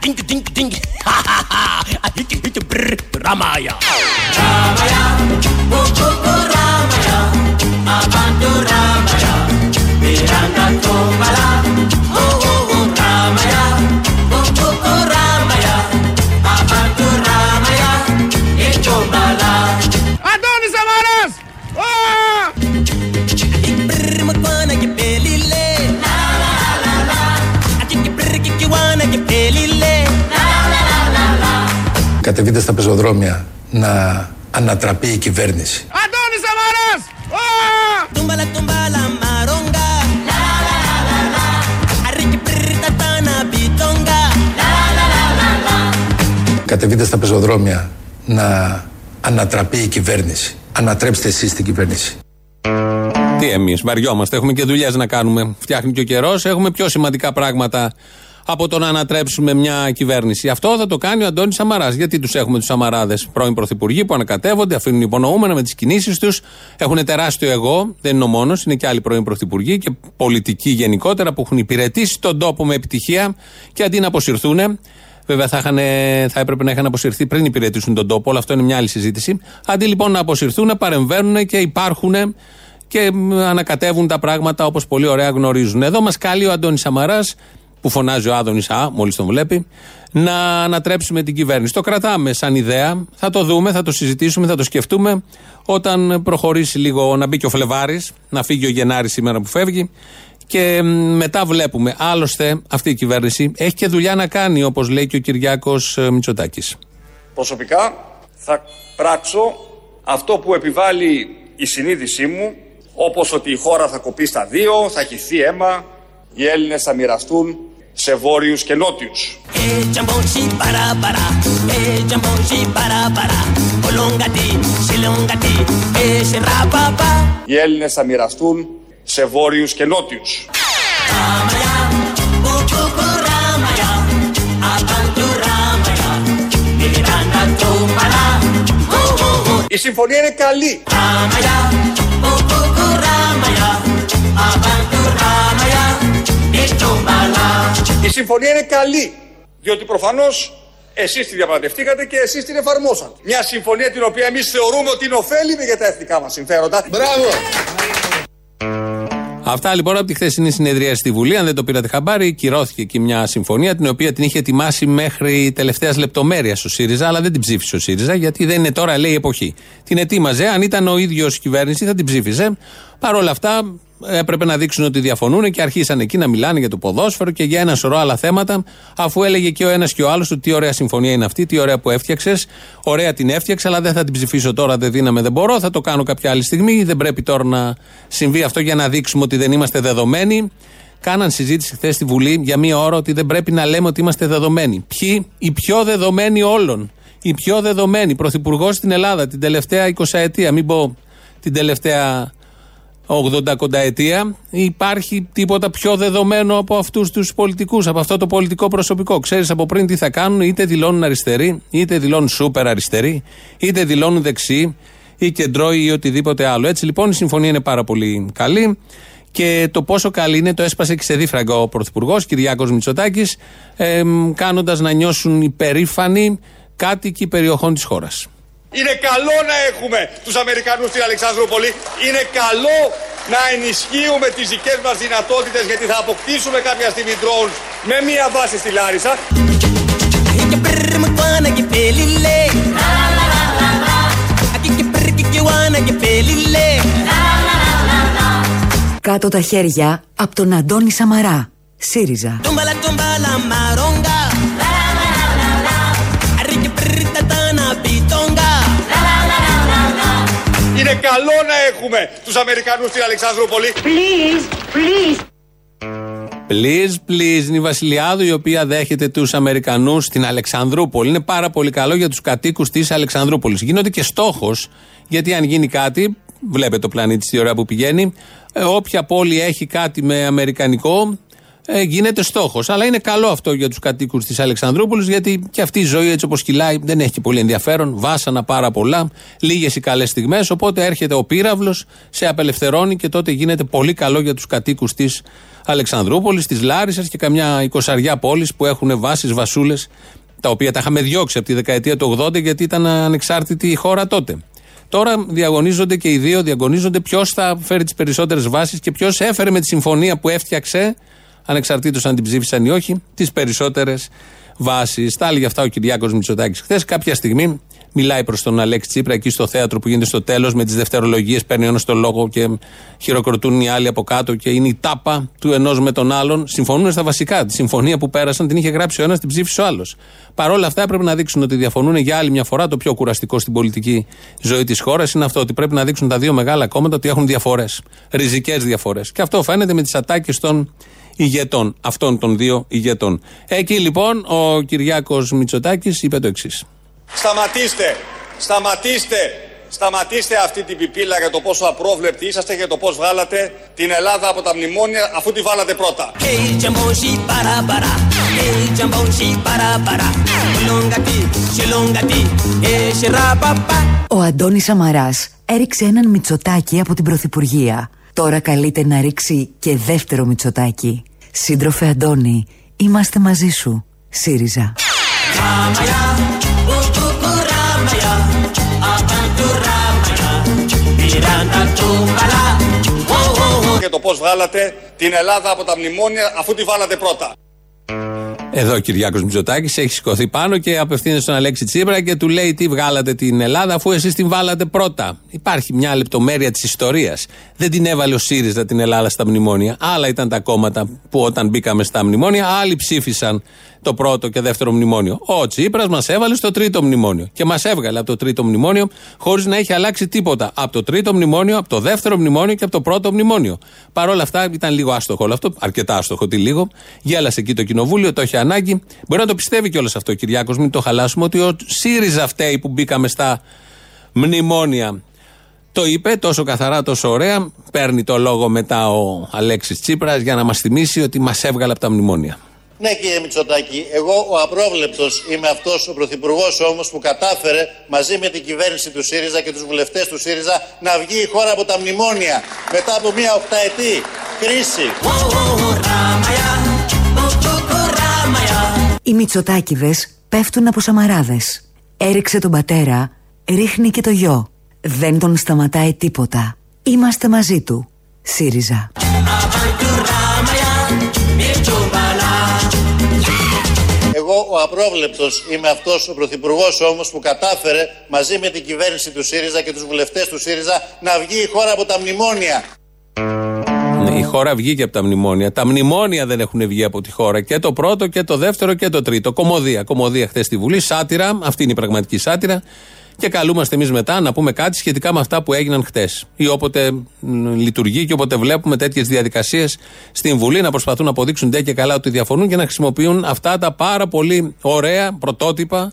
ding ding ding, ha ha ha, a hit hit brr, Ramaya. Ramaya, buku Ramaya, abantu Ramaya, miranda tomala. Κατεβείτε στα πεζοδρόμια να ανατραπεί η κυβέρνηση. Αντώνης Σαμαράς! Tumbala, tumbala, maronga. La, la, la, la, la. Ariki, brr, tatana, bitonga. La, la, la, la, la. Κατεβείτε στα πεζοδρόμια να ανατραπεί η κυβέρνηση. Ανατρέψτε εσείς την κυβέρνηση. Τι εμείς, βαριόμαστε. Έχουμε και δουλειές να κάνουμε. Φτιάχνει και ο καιρός. Έχουμε πιο σημαντικά πράγματα από το να ανατρέψουμε μια κυβέρνηση. Αυτό θα το κάνει ο Αντώνης Σαμαράς. Γιατί τους έχουμε τους Σαμαράδες, πρώην πρωθυπουργοί που ανακατεύονται, αφήνουν υπονοούμενα με τις κινήσεις τους. Έχουν τεράστιο εγώ. Δεν είναι ο μόνος, είναι και άλλοι πρώην πρωθυπουργοί και πολιτικοί γενικότερα που έχουν υπηρετήσει τον τόπο με επιτυχία και αντί να αποσυρθούν. Βέβαια θα, είχαν, θα έπρεπε να είχαν αποσυρθεί πριν υπηρετήσουν τον τόπο. Όλο αυτό είναι μια άλλη συζήτηση. Αντί λοιπόν να αποσυρθούν, παρεμβαίνουν και υπάρχουν και μ, ανακατεύουν τα πράγματα όπως πολύ ωραία γνωρίζουν. Εδώ μας καλεί ο Αντώνης Σαμαράς, που φωνάζει ο Άδωνης, Α, μόλις τον βλέπει, να ανατρέψουμε την κυβέρνηση. Το κρατάμε σαν ιδέα, θα το δούμε, θα το συζητήσουμε, θα το σκεφτούμε όταν προχωρήσει λίγο να μπει και ο Φλεβάρης, να φύγει ο Γενάρης σήμερα που φεύγει. Και μ, μετά βλέπουμε. Άλλωστε, αυτή η κυβέρνηση έχει και δουλειά να κάνει, όπως λέει και ο Κυριάκος Μητσοτάκης. Προσωπικά θα πράξω αυτό που επιβάλλει η συνείδησή μου, όπως ότι η χώρα θα κοπεί στα δύο, θα χυθεί αίμα, οι Έλληνες θα μοιραστούν σε βόρειους και νότιους. Έτσε μοντσί Οι Έλληνες θα μοιραστούν σε βόρειους και νότιους. Η συμφωνία είναι καλή. Η συμφωνία είναι καλή. Διότι προφανώς εσείς τη διαπραγματευτήκατε και εσείς την εφαρμόσατε. Μια συμφωνία την οποία εμείς θεωρούμε ότι είναι ωφέλιμη για τα εθνικά μας συμφέροντα. Μπράβο! Αυτά λοιπόν από τη χθεσινή συνεδρία στη Βουλή. Αν δεν το πήρατε χαμπάρι, κυρώθηκε εκεί μια συμφωνία την οποία την είχε ετοιμάσει μέχρι τελευταίας λεπτομέρειας ο ΣΥΡΙΖΑ, αλλά δεν την ψήφισε ο ΣΥΡΙΖΑ γιατί δεν είναι τώρα, λέει, εποχή. Την ετοίμαζε. Αν ήταν ο ίδιος κυβέρνηση, θα την ψήφιζε. Παρ' όλα αυτά, έπρεπε να δείξουν ότι διαφωνούν και αρχίσαν εκεί να μιλάνε για το ποδόσφαιρο και για ένα σωρό άλλα θέματα, αφού έλεγε και ο ένας και ο άλλος ότι τι ωραία συμφωνία είναι αυτή, τι ωραία που έφτιαξες. Ωραία την έφτιαξε, αλλά δεν θα την ψηφίσω τώρα, δεν δύναμε, δεν μπορώ. Θα το κάνω κάποια άλλη στιγμή. Δεν πρέπει τώρα να συμβεί αυτό για να δείξουμε ότι δεν είμαστε δεδομένοι. Κάναν συζήτηση χθες στη Βουλή για μία ώρα ότι δεν πρέπει να λέμε ότι είμαστε δεδομένοι. Ποιοι, οι πιο δεδομένοι όλων. Οι πιο δεδομένοι. Πρωθυπουργός στην Ελλάδα την τελευταία 20 ετία, μην πω την τελευταία 80 κονταετία. Υπάρχει τίποτα πιο δεδομένο από αυτούς τους πολιτικούς, από αυτό το πολιτικό προσωπικό. Ξέρεις από πριν τι θα κάνουν, είτε δηλώνουν αριστεροί, είτε δηλώνουν σούπερ αριστεροί, είτε δηλώνουν δεξιοί ή κεντρώοι ή οτιδήποτε άλλο. Έτσι λοιπόν η συμφωνία είναι πάρα πολύ καλή. Και το πόσο καλή είναι το έσπασε και σε δίφραγκα ο Πρωθυπουργός Κυριάκος Μητσοτάκης, ε, κάνοντας να νιώσουν υπερήφανοι κάτοικοι περιοχών της χώρας. Είναι καλό να έχουμε τους Αμερικανούς στην Αλεξανδρούπολη. Είναι καλό να ενισχύουμε τις δικές μας δυνατότητες γιατί θα αποκτήσουμε κάποια στιγμή drones με μία βάση στη Λάρισα. Kiki brr, mukwana, kipelile. La, la, la, la, la. Kiki brr, kikiwana, kipelile. La, la, la, la, la. Κάτω τα χέρια από τον Αντώνη Σαμαρά. ΣΥΡΙΖΑ. Είναι καλό να έχουμε τους Αμερικανούς στην Αλεξανδρούπολη. Please, please, είναι η Βασιλιάδου η οποία δέχεται τους Αμερικανούς στην Αλεξανδρούπολη. Είναι πάρα πολύ καλό για τους κατοίκους της Αλεξανδρούπολης. Γίνονται και στόχος, γιατί αν γίνει κάτι, βλέπετε το πλανήτη στη ώρα που πηγαίνει, ε, όποια πόλη έχει κάτι με αμερικανικό, ε, γίνεται στόχος. Αλλά είναι καλό αυτό για τους κατοίκους της Αλεξανδρούπολης, γιατί και αυτή η ζωή έτσι όπως κυλάει δεν έχει και πολύ ενδιαφέρον. Βάσανα πάρα πολλά, λίγες οι καλές στιγμές. Οπότε έρχεται ο πύραυλος, σε απελευθερώνει και τότε γίνεται πολύ καλό για τους κατοίκους της Αλεξανδρούπολης, της Λάρισας και καμιά εικοσαριά πόλεις που έχουν βάσεις, βασούλες, τα οποία τα είχαμε διώξει από τη δεκαετία του 80 γιατί ήταν ανεξάρτητη η χώρα τότε. Τώρα διαγωνίζονται και οι δύο, διαγωνίζονται ποιος θα φέρει τις περισσότερες βάσεις και ποιος έφερε με τη συμφωνία που έφτιαξε, ανεξαρτήτως αν την ψήφισαν ή όχι, τις περισσότερες βάσεις. Τα έλεγε αυτά ο Κυριάκος Μητσοτάκης χθες. Κάποια στιγμή μιλάει προς τον Αλέξη Τσίπρα εκεί στο θέατρο που γίνεται στο τέλος με τις δευτερολογίες. Παίρνει ο ένας το λόγο και χειροκροτούν οι άλλοι από κάτω και είναι η τάπα του ενός με τον άλλον. Συμφωνούν στα βασικά. Τη συμφωνία που πέρασαν την είχε γράψει ο ένας, την ψήφισε ο άλλος. Παρ' όλα αυτά έπρεπε να δείξουν ότι διαφωνούν για άλλη μια φορά. Το πιο κουραστικό στην πολιτική ζωή της χώρας είναι αυτό ότι πρέπει να δείξουν τα δύο μεγάλα κόμματα ότι έχουν διαφορές. Ριζικές διαφορές. Και αυτό φαίνεται με τις ατάκες των ηγετών, αυτών των δύο ηγετών. Εκεί λοιπόν ο Κυριάκος Μητσοτάκης είπε το εξής. Σταματήστε, σταματήστε, σταματήστε αυτή την πιπίλα για το πόσο απρόβλεπτοι είσαστε και το πώς βγάλατε την Ελλάδα από τα μνημόνια αφού τη βάλατε πρώτα. Hey jambon shi para para, hey jambon shi para para, shilongati, shilongati, hey shirapapa. Ο Αντώνης Σαμαράς έριξε έναν Μητσοτάκη από την Πρωθυπουργία. Τώρα καλείται να ρίξει και δεύτερο Μητσοτάκη. Σύντροφε Αντώνη, είμαστε μαζί σου. ΣΥΡΙΖΑ. Ramaya, ukuku ramaya, abantu ramaya, miranda tumbala, oh oh oh. Και το πώς βγάλατε την Ελλάδα από τα μνημόνια αφού τη βάλατε πρώτα. Εδώ ο Κυριάκος Μητσοτάκης έχει σηκωθεί πάνω και απευθύνεται στον Αλέξη Τσίπρα και του λέει: Τι βγάλατε την Ελλάδα, αφού εσείς την βάλατε πρώτα. Υπάρχει μια λεπτομέρεια της ιστορίας. Δεν την έβαλε ο ΣΥΡΙΖΑ την Ελλάδα στα μνημόνια. Άλλα ήταν τα κόμματα που όταν μπήκαμε στα μνημόνια, άλλοι ψήφισαν το πρώτο και δεύτερο μνημόνιο. Ο Τσίπρας μας έβαλε στο τρίτο μνημόνιο. Και μας έβγαλε από το τρίτο μνημόνιο χωρίς να έχει αλλάξει τίποτα. Από το τρίτο μνημόνιο, από το δεύτερο μνημόνιο και από το πρώτο μνημόνιο. Παρ' όλα αυτά ήταν λίγο άστοχο όλο αυτό. Αρκετά άστοχο, τι λίγο. Γέλασε εκεί το κοινοβούλιο, το έχει ανάγκη. Μπορεί να το πιστεύει κιόλας αυτό ο Κυριάκος, μην το χαλάσουμε, ότι ο ΣΥΡΙΖΑ φταίει που μπήκαμε στα μνημόνια. Το είπε τόσο καθαρά, τόσο ωραία. Παίρνει το λόγο μετά ο Αλέξης Τσίπρας για να μας θυμίσει ότι μας έβγαλε από τα μνημόνια. Ναι κύριε Μητσοτάκη, εγώ ο απρόβλεπτος είμαι αυτός ο Πρωθυπουργός όμως που κατάφερε μαζί με την κυβέρνηση του ΣΥΡΙΖΑ και τους βουλευτές του ΣΥΡΙΖΑ να βγει η χώρα από τα μνημόνια μετά από μια οχταετή κρίση. Οι Μητσοτάκηδες πέφτουν από σαμαράδες. Έριξε τον πατέρα, ρίχνει και το γιο. Δεν τον σταματάει τίποτα. Είμαστε μαζί του. ΣΥΡΙΖΑ. Εγώ ο απρόβλεπτος είμαι αυτός ο Πρωθυπουργός όμως που κατάφερε μαζί με την κυβέρνηση του ΣΥΡΙΖΑ και τους βουλευτές του ΣΥΡΙΖΑ να βγει η χώρα από τα μνημόνια. Ναι, η χώρα βγήκε από τα μνημόνια. Τα μνημόνια δεν έχουν βγει από τη χώρα. Και το πρώτο και το δεύτερο και το τρίτο. Κομμωδία. Κομμωδία χθες στη Βουλή. Σάτυρα. Αυτή είναι η πραγματική σάτυρα. Και καλούμαστε εμείς μετά να πούμε κάτι σχετικά με αυτά που έγιναν χτες. Ή όποτε μ, λειτουργεί και όποτε βλέπουμε τέτοιες διαδικασίες στην Βουλή να προσπαθούν να αποδείξουν ντε και καλά ότι διαφωνούν και να χρησιμοποιούν αυτά τα πάρα πολύ ωραία πρωτότυπα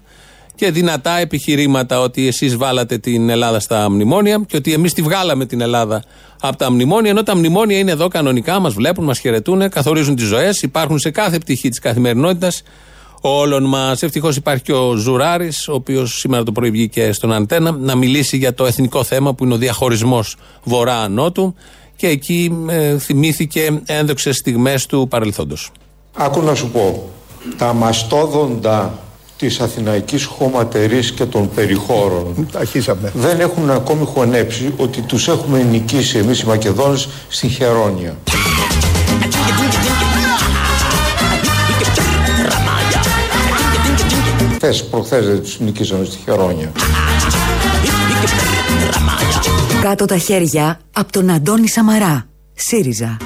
και δυνατά επιχειρήματα ότι εσείς βάλατε την Ελλάδα στα μνημόνια και ότι εμείς τη βγάλαμε την Ελλάδα από τα μνημόνια. Ενώ τα μνημόνια είναι εδώ κανονικά, μας βλέπουν, μας χαιρετούν, καθορίζουν τις ζωές, υπάρχουν σε κάθε πτυχή της καθημερινότητας όλων μας. Ευτυχώς υπάρχει και ο Ζουράρης, ο οποίος σήμερα το πρωί βγήκε στον Αντένα να μιλήσει για το εθνικό θέμα που είναι ο διαχωρισμός βορρά-νότου και εκεί ε, θυμήθηκε ένδοξες στιγμές του παρελθόντος. Άκου να σου πω, τα μαστόδοντα της Αθηναϊκής χωματερής και των περιχώρων Αρχίσαμε. δεν έχουν ακόμη χωνέψει ότι τους έχουμε νικήσει εμείς οι Μακεδόνες στην Χερόνια. Χθες, προχθές δεν τους νικήσαμε στη Χερόνια. Κάτω τα χέρια από τον Αντώνη Σαμαρά. ΣΥΡΙΖΑ.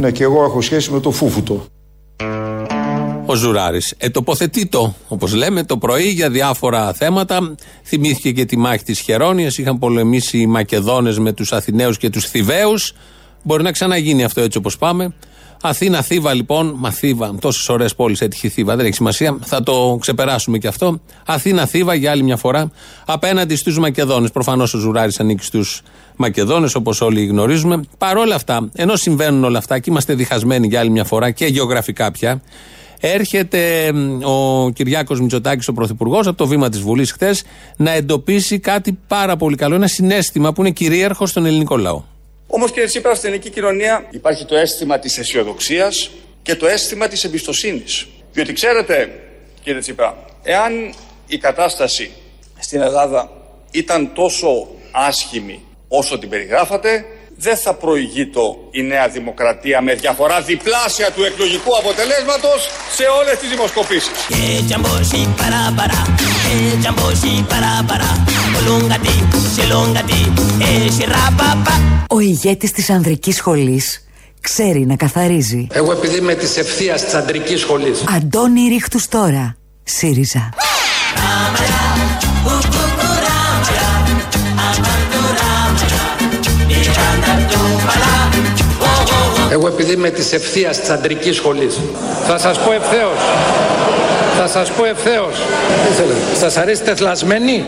Ναι, και εγώ έχω σχέση με το φούφουτο. Ο Ζουράρης. Ε, τοποθετεί το, όπως λέμε, το πρωί για διάφορα θέματα. Θυμήθηκε και τη μάχη της Χερόνια. Είχαν πολεμήσει οι Μακεδόνες με τους Αθηναίους και τους Θηβαίους. Μπορεί να ξαναγίνει αυτό έτσι όπως πάμε. Αθήνα, Θήβα λοιπόν, μα Θήβα, τόσες ωραίες πόλεις έτυχε η Θήβα, δεν έχει σημασία, θα το ξεπεράσουμε και αυτό. Αθήνα, Θήβα για άλλη μια φορά, απέναντι στους Μακεδόνες. Προφανώς ο Ζουράρης ανήκει στους Μακεδόνες, όπως όλοι γνωρίζουμε. Παρ' όλα αυτά, ενώ συμβαίνουν όλα αυτά και είμαστε διχασμένοι για άλλη μια φορά και γεωγραφικά πια, έρχεται ο Κυριάκος Μητσοτάκης, ο Πρωθυπουργός, από το βήμα της Βουλής χθες, να εντοπίσει κάτι πάρα πολύ καλό, ένα συνέστημα που είναι κυρίαρχο στον ελληνικό λαό. Όμως κύριε Τσίπρα, στην ελληνική κοινωνία υπάρχει το αίσθημα της αισιοδοξίας και το αίσθημα της εμπιστοσύνης. Διότι ξέρετε, κύριε Τσίπρα, εάν η κατάσταση στην Ελλάδα ήταν τόσο άσχημη όσο την περιγράφατε, δεν θα προηγείτο η Νέα Δημοκρατία με διαφορά διπλάσια του εκλογικού αποτελέσματος σε όλες τις δημοσκοπήσεις. Eh, jamboshi para para, eh, jamboshi para para, Olungati, shilongati, eh, shirapapa. Ο ηγέτης της ανδρικής σχολής ξέρει να καθαρίζει. Εγώ επειδή είμαι της ευθείας της αντρικής σχολής. Αντώνη ρίχτους τώρα. ΣΥΡΙΖΑ. Εγώ επειδή είμαι της ευθείας της αντρικής σχολής. Θα σας πω ευθέως. Θα σας πω ευθέως. Τι θέλετε; Σας αρέσει τεθλασμένη;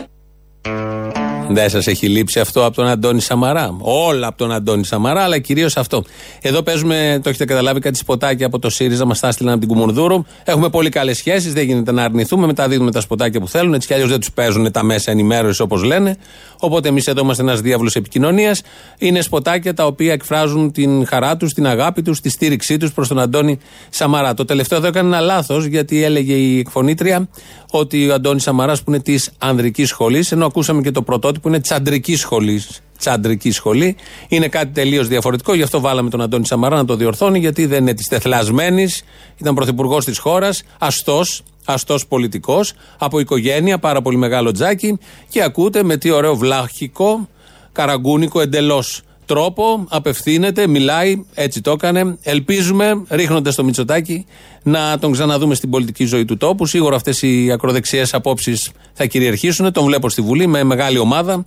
Δεν σας έχει λείψει αυτό από τον Αντώνη Σαμαρά; Όλα από τον Αντώνη Σαμαρά, αλλά κυρίως αυτό. Εδώ παίζουμε, το έχετε καταλάβει, κάτι σποτάκια από το ΣΥΡΙΖΑ, μας τα έστειλαν από την Κουμουνδούρου. Έχουμε πολύ καλές σχέσεις, δεν γίνεται να αρνηθούμε. Μετά δίνουμε τα σποτάκια που θέλουν. Έτσι κι αλλιώς δεν τους παίζουν τα μέσα ενημέρωσης όπως λένε. Οπότε εμείς εδώ είμαστε ένας διάβολο επικοινωνίας. Είναι σποτάκια τα οποία εκφράζουν την χαρά τους, την αγάπη τους, τη στήριξή τους προς τον Αντώνη Σαμαρά. Το τελευταίο εδώ έκανε ένα λάθος, γιατί έλεγε η εκφωνήτρια ότι ο Αντώνης Σαμαράς που είναι της ανδρικής σχολής, ενώ ακούσαμε και το πρωτότυπο είναι τη αντρική σχολή. Τσαντρική σχολή. Είναι κάτι τελείως διαφορετικό. Γι' αυτό βάλαμε τον Αντώνη Σαμαρά να το διορθώνει, γιατί δεν είναι της τεθλασμένης. Ήταν πρωθυπουργός της χώρας, αστός, αστός πολιτικός, από οικογένεια, πάρα πολύ μεγάλο τζάκι. Και ακούτε με τι ωραίο βλάχικο, καραγκούνικο εντελώς τρόπο απευθύνεται, μιλάει, έτσι το έκανε. Ελπίζουμε, ρίχνοντας το Μητσοτάκι, να τον ξαναδούμε στην πολιτική ζωή του τόπου. Σίγουρα αυτές οι ακροδεξιές απόψεις θα κυριαρχήσουν. Τον βλέπω στη Βουλή με μεγάλη ομάδα.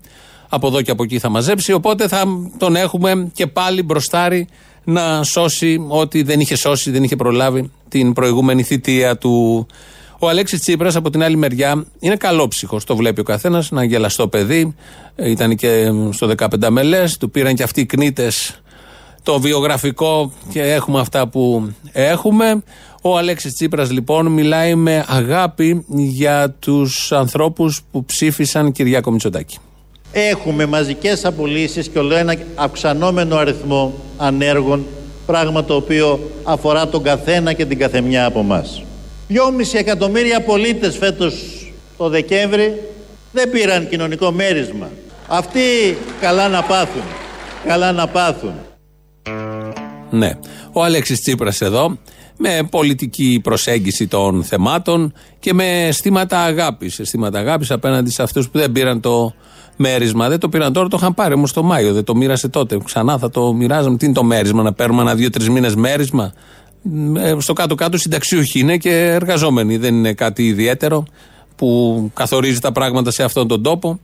Από εδώ και από εκεί θα μαζέψει. Οπότε θα τον έχουμε και πάλι μπροστάρι να σώσει ό,τι δεν είχε σώσει, δεν είχε προλάβει την προηγούμενη θητεία του. Ο Αλέξης Τσίπρας από την άλλη μεριά είναι καλόψυχος. Το βλέπει ο καθένας, ένα γελαστό παιδί. Ε, Ήταν και στο 15 μελέ. Του πήραν και αυτοί οι κνήτες το βιογραφικό και έχουμε αυτά που έχουμε. Ο Αλέξης Τσίπρας λοιπόν μιλάει με αγάπη για τους ανθρώπους που ψήφισαν Κυριάκο Μητσοτάκη. Έχουμε μαζικές απολύσεις και όλο ένα αυξανόμενο αριθμό ανέργων, πράγμα το οποίο αφορά τον καθένα και την καθεμιά από εμά. 2,5 εκατομμύρια πολίτες φέτος το Δεκέμβρη δεν πήραν κοινωνικό μέρισμα. Αυτοί καλά να πάθουν. Καλά να πάθουν. Ναι. Ο Αλέξης Τσίπρας εδώ με πολιτική προσέγγιση των θεμάτων και με αισθήματα αγάπης. Αισθήματα αγάπης απέναντι σε αυτούς που δεν πήραν το μέρισμα. Δεν το πήραν τώρα, το είχαν πάρει όμως το Μάιο. Δεν το μοίρασε τότε. Ξανά θα το μοιράζαμε. Τι είναι το μέρισμα, να παίρνουμε ένα δύο-τρει μήνες μέρισμα; Ε, στο κάτω-κάτω συνταξιούχοι είναι και εργαζόμενοι. Δεν είναι κάτι ιδιαίτερο που καθορίζει τα πράγματα σε αυτόν τον τόπο.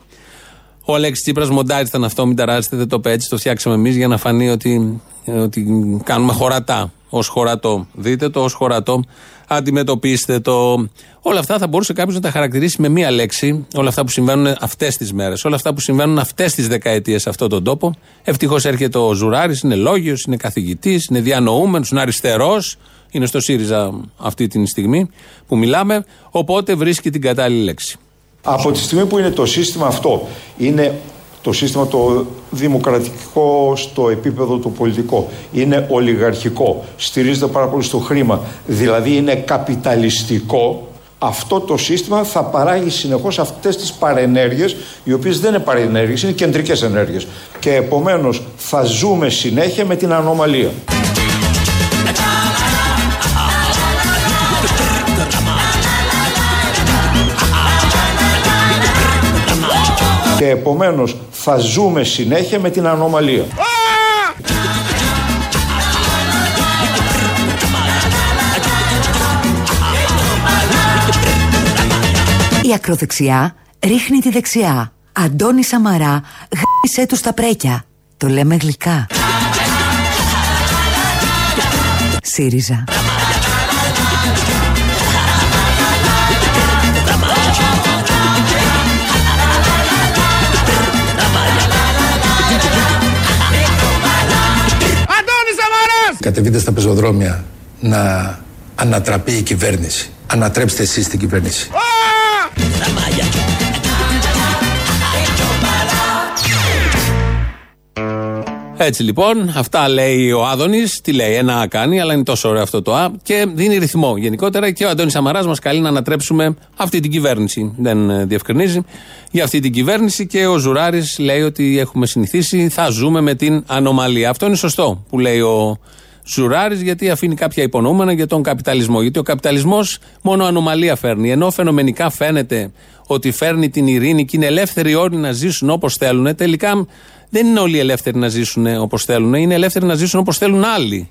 Ο Αλέξης Τσίπρας μοντάρι ήταν αυτό, μην ταράζετε, δεν το είπε έτσι. Το φτιάξαμε εμείς για να φανεί ότι, ότι κάνουμε χωρατά. Ω χωρατό. Δείτε το ως χωρατό. Αντιμετωπίστε το. Όλα αυτά θα μπορούσε κάποιος να τα χαρακτηρίσει με μία λέξη. Όλα αυτά που συμβαίνουν αυτές τις μέρες. Όλα αυτά που συμβαίνουν αυτές τις δεκαετίες σε αυτόν τον τόπο. Ευτυχώς έρχεται ο Ζουράρης, είναι λόγιος, είναι καθηγητής, είναι διανοούμενος, είναι αριστερός. Είναι στο ΣΥΡΙΖΑ αυτή τη στιγμή που μιλάμε. Οπότε βρίσκει την κατάλληλη λέξη. Από τη στιγμή που είναι το σύστημα αυτό, είναι το σύστημα το δημοκρατικό στο επίπεδο το πολιτικό, είναι ολιγαρχικό, στηρίζεται πάρα πολύ στο χρήμα, δηλαδή είναι καπιταλιστικό, αυτό το σύστημα θα παράγει συνεχώς αυτές τις παρενέργειες, οι οποίες δεν είναι παρενέργειες, είναι κεντρικές ενέργειες. Και επομένως θα ζούμε συνέχεια με την ανομαλία. Και επομένως θα ζούμε συνέχεια με την ανομαλία. Η ακροδεξιά ρίχνει τη δεξιά. Αντώνη Σαμαρά γάμισε τους στα πρέκια. Το λέμε γλυκά. ΣΥΡΙΖΑ. Κατεβείτε στα πεζοδρόμια να ανατραπεί η κυβέρνηση. Ανατρέψτε εσείς την κυβέρνηση. Έτσι λοιπόν, αυτά λέει ο Άδωνης. Τι λέει, ένα Α κάνει, αλλά είναι τόσο ωραίο αυτό το Α και δίνει ρυθμό γενικότερα. Και ο Αντώνης Σαμαράς μας καλεί να ανατρέψουμε αυτή την κυβέρνηση. Δεν ε, διευκρινίζει για αυτή την κυβέρνηση και ο Ζουράρης λέει ότι έχουμε συνηθίσει, θα ζούμε με την ανομαλία. Αυτό είναι σωστό που λέει ο Ζουράρη, γιατί αφήνει κάποια υπονοούμενα για τον καπιταλισμό. Γιατί ο καπιταλισμός μόνο ανομαλία φέρνει. Ενώ φαινομενικά φαίνεται ότι φέρνει την ειρήνη και είναι ελεύθεροι όλοι να ζήσουν όπως θέλουν, τελικά δεν είναι όλοι ελεύθεροι να ζήσουν όπως θέλουν. Είναι ελεύθεροι να ζήσουν όπως θέλουν άλλοι.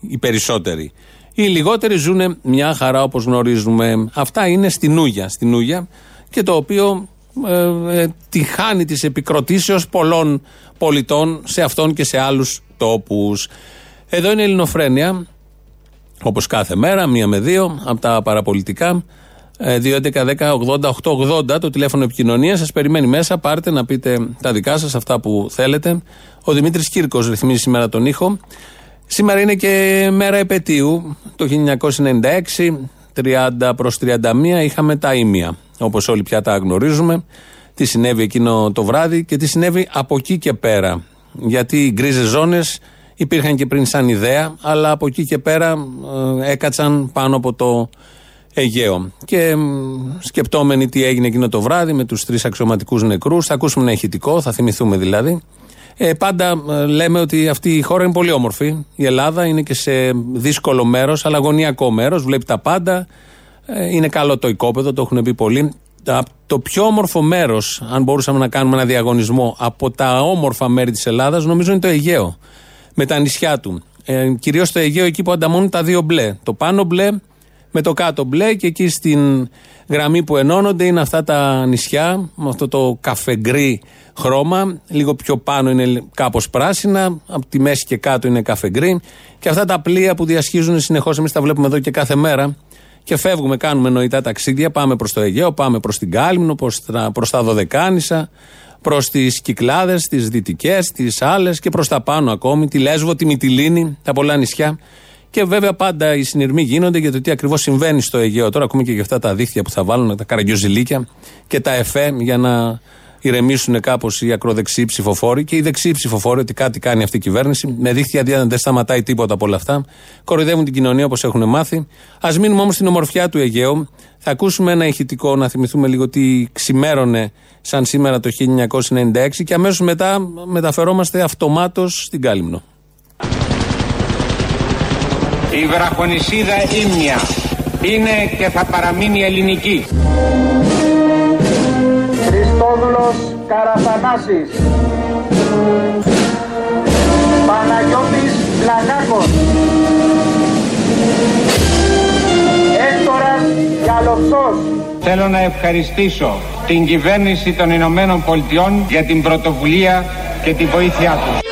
Οι περισσότεροι. Οι λιγότεροι ζουν μια χαρά όπως γνωρίζουμε. Αυτά είναι στην Ούγια. Στην Ούγια και το οποίο ε, ε, τη χάνει της επικροτήσεως πολλών πολιτών σε αυτόν και σε άλλους τόπους. Εδώ είναι η Ελληνοφρένεια, όπως κάθε μέρα, μία με δύο, από τα παραπολιτικά. 2.11.10.80.880 το τηλέφωνο επικοινωνίας. Σας περιμένει μέσα. Πάρτε να πείτε τα δικά σας, αυτά που θέλετε. Ο Δημήτρης Κύρκος ρυθμίζει σήμερα τον ήχο. Σήμερα είναι και μέρα επαιτίου. Το 1996, 30 προς 31, είχαμε τα ίμια. Όπως όλοι πια τα γνωρίζουμε. Τι συνέβη εκείνο το βράδυ και τι συνέβη από εκεί και πέρα. Γιατί οι γκρίζες ζώνες υπήρχαν και πριν σαν ιδέα, αλλά από εκεί και πέρα ε, έκατσαν πάνω από το Αιγαίο. Και σκεπτόμενοι τι έγινε εκείνο το βράδυ με τους τρεις αξιωματικούς νεκρούς, θα ακούσουμε ένα ηχητικό, θα θυμηθούμε δηλαδή. Ε, πάντα ε, λέμε ότι αυτή η χώρα είναι πολύ όμορφη. Η Ελλάδα είναι και σε δύσκολο μέρος, αλλά αγωνιακό μέρος. Βλέπει τα πάντα. Ε, είναι καλό το οικόπεδο, το έχουν πει πολλοί. Το πιο όμορφο μέρος, αν μπορούσαμε να κάνουμε ένα διαγωνισμό από τα όμορφα μέρη της Ελλάδας, νομίζω είναι το Αιγαίο. Με τα νησιά του. Ε, Κυρίως το Αιγαίο εκεί που ανταμώνουν τα δύο μπλε. Το πάνω μπλε με το κάτω μπλε και εκεί στην γραμμή που ενώνονται είναι αυτά τα νησιά με αυτό το καφεγκρί χρώμα. Λίγο πιο πάνω είναι κάπως πράσινα, από τη μέση και κάτω είναι καφεγκρί. Και αυτά τα πλοία που διασχίζουν συνεχώς, εμείς τα βλέπουμε εδώ και κάθε μέρα. Και φεύγουμε, κάνουμε νοητά ταξίδια, πάμε προς το Αιγαίο, πάμε προς την Κάλυμνο, προς τα Δωδεκάνησα, προς τις Κυκλάδες, τις Δυτικές, τις άλλες και προς τα πάνω ακόμη, τη Λέσβο, τη Μυτιλίνη, τα πολλά νησιά. Και βέβαια πάντα οι συνειρμοί γίνονται για το τι ακριβώς συμβαίνει στο Αιγαίο. Τώρα ακούμε και για αυτά τα δίχτυα που θα βάλουν, τα καραγκιόζηλίκια και τα ΕΦΕ για να ηρεμήσουν κάπως οι ακροδεξιοί ψηφοφόροι και οι δεξιοί ψηφοφόροι ότι κάτι κάνει αυτή η κυβέρνηση. Με δίχτυα δεν σταματάει τίποτα από όλα αυτά. Κοροϊδεύουν την κοινωνία όπως έχουν μάθει. Α μείνουμε όμως στην ομορφιά του Αιγαίου. Θα ακούσουμε ένα ηχητικό να θυμηθούμε λίγο τι ξημέρωνε σαν σήμερα το 1996 και αμέσως μετά μεταφερόμαστε αυτομάτως στην Κάλυμνο. Η βραχονισίδα Ήμνια είναι και θα παραμείνει ελληνική. Χριστόδουλος Καραθανάσης. Παναγιώτης Λαγάκος. Έκτορας Γιαλοψός Θέλω να ευχαριστήσω την κυβέρνηση των Ηνωμένων Πολιτειών για την πρωτοβουλία και την βοήθειά τους.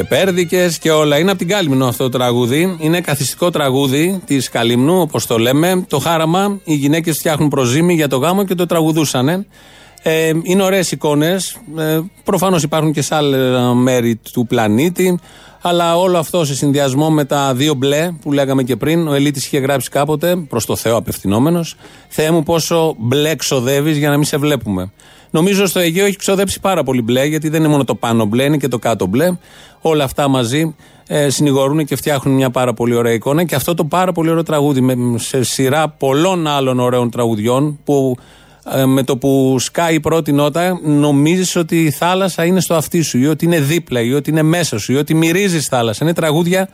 Και πέρδικες και όλα. Είναι από την Κάλυμνο αυτό το τραγούδι. Είναι καθιστικό τραγούδι της Καλύμνου, όπως το λέμε. Το χάραμα, οι γυναίκες φτιάχνουν προζύμι για το γάμο και το τραγουδούσανε. Ε, είναι ωραίες εικόνες. Ε, Προφανώς υπάρχουν και σε άλλα μέρη του πλανήτη. Αλλά όλο αυτό σε συνδυασμό με τα δύο μπλε που λέγαμε και πριν, ο Ελίτης είχε γράψει κάποτε, προς το Θεό απευθυνόμενος, Θεέ μου πόσο μπλε ξοδεύεις για να μην σε βλέπουμε. Νομίζω στο Αιγαίο έχει ξοδέψει πάρα πολύ μπλε, γιατί δεν είναι μόνο το πάνω μπλε, είναι και το κάτω μπλε. Όλα αυτά μαζί ε, συνηγορούν και φτιάχνουν μια πάρα πολύ ωραία εικόνα. Και αυτό το πάρα πολύ ωραίο τραγούδι, με, σε σειρά πολλών άλλων ωραίων τραγουδιών, που ε, με το που σκάει η πρώτη νότα, νομίζεις ότι η θάλασσα είναι στο αυτί σου, ή ότι είναι δίπλα, ή ότι είναι μέσα σου, ή ότι μυρίζεις θάλασσα. Είναι τραγούδια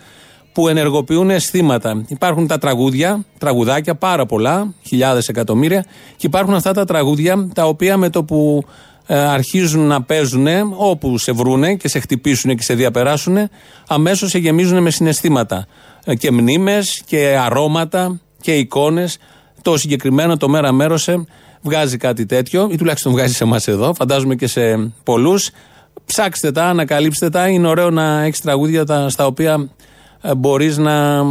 που ενεργοποιούν αισθήματα. Υπάρχουν τα τραγούδια, τραγουδάκια πάρα πολλά, χιλιάδες εκατομμύρια, και υπάρχουν αυτά τα τραγούδια τα οποία με το που ε, αρχίζουν να παίζουν, όπου σε βρούνε και σε χτυπήσουν και σε διαπεράσουν, αμέσως σε γεμίζουν με συναισθήματα. Ε, και μνήμες και αρώματα και εικόνες. Το συγκεκριμένο το μέρα μέρωσε βγάζει κάτι τέτοιο, ή τουλάχιστον βγάζει σε εμάς εδώ, φαντάζομαι και σε πολλούς. Ψάξτε τα, ανακαλύψτε τα. Είναι ωραίο να έχεις τραγούδια τα, στα οποία ε, μπορείς να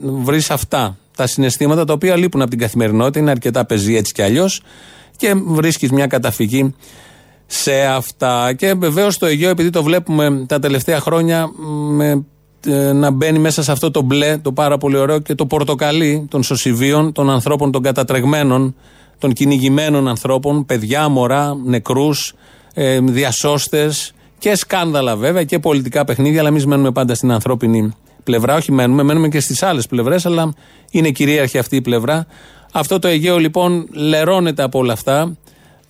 βρεις αυτά τα συναισθήματα τα οποία λείπουν από την καθημερινότητα. Είναι αρκετά πεζή έτσι κι αλλιώς και βρίσκεις μια καταφυγή σε αυτά. Και βεβαίως το Αιγαίο, επειδή το βλέπουμε τα τελευταία χρόνια με, ε, να μπαίνει μέσα σε αυτό το μπλε, το πάρα πολύ ωραίο και το πορτοκαλί των σωσιβίων, των ανθρώπων των κατατρεγμένων, των κυνηγημένων ανθρώπων, παιδιά, μωρά, νεκρούς, ε, διασώστες και σκάνδαλα βέβαια και πολιτικά παιχνίδια, αλλά εμείς μένουμε πάντα στην ανθρώπινη πλευρά. Όχι μένουμε, μένουμε και στις άλλες πλευρές, αλλά είναι κυρίαρχη αυτή η πλευρά. Αυτό το Αιγαίο λοιπόν λερώνεται από όλα αυτά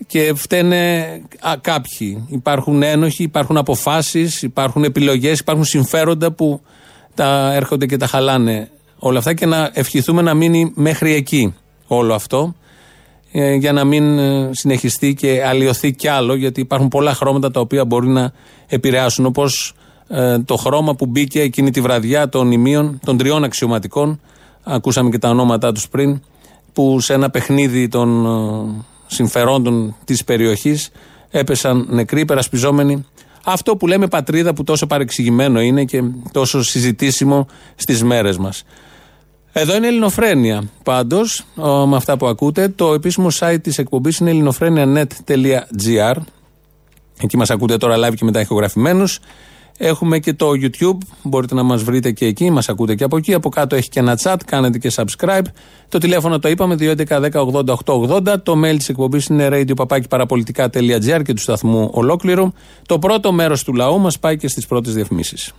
και φταίνε α, κάποιοι. Υπάρχουν ένοχοι, υπάρχουν αποφάσεις, υπάρχουν επιλογές, υπάρχουν συμφέροντα που τα έρχονται και τα χαλάνε όλα αυτά και να ευχηθούμε να μείνει μέχρι εκεί όλο αυτό ε, για να μην ε, συνεχιστεί και αλλοιωθεί κι άλλο γιατί υπάρχουν πολλά χρώματα τα οποία μπορεί να επηρεάσουν όπως ε, το χρώμα που μπήκε εκείνη τη βραδιά των ημείων, των τριών αξιωματικών ακούσαμε και τα ονόματά τους πριν που σε ένα παιχνίδι των συμφερόντων της περιοχής έπεσαν νεκροί περασπιζόμενοι αυτό που λέμε πατρίδα που τόσο παρεξηγημένο είναι και τόσο συζητήσιμο στις μέρες μας. Εδώ είναι Ελληνοφρένια. Πάντως, με αυτά που ακούτε, το επίσημο site της εκπομπής είναι ελληνοφρένια.net.gr. Εκεί μας ακούτε τώρα live και μετά ηχογραφημένους. Έχουμε και το YouTube, μπορείτε να μας βρείτε και εκεί, μας ακούτε και από εκεί. Από κάτω έχει και ένα chat, κάνετε και subscribe. Το τηλέφωνο το είπαμε, 2.11.10.80.880. Το mail της εκπομπής είναι radio.parapolitica.gr και του σταθμού ολόκληρου. Το πρώτο μέρος του λαού μας πάει και στις πρώτες διαφημίσεις.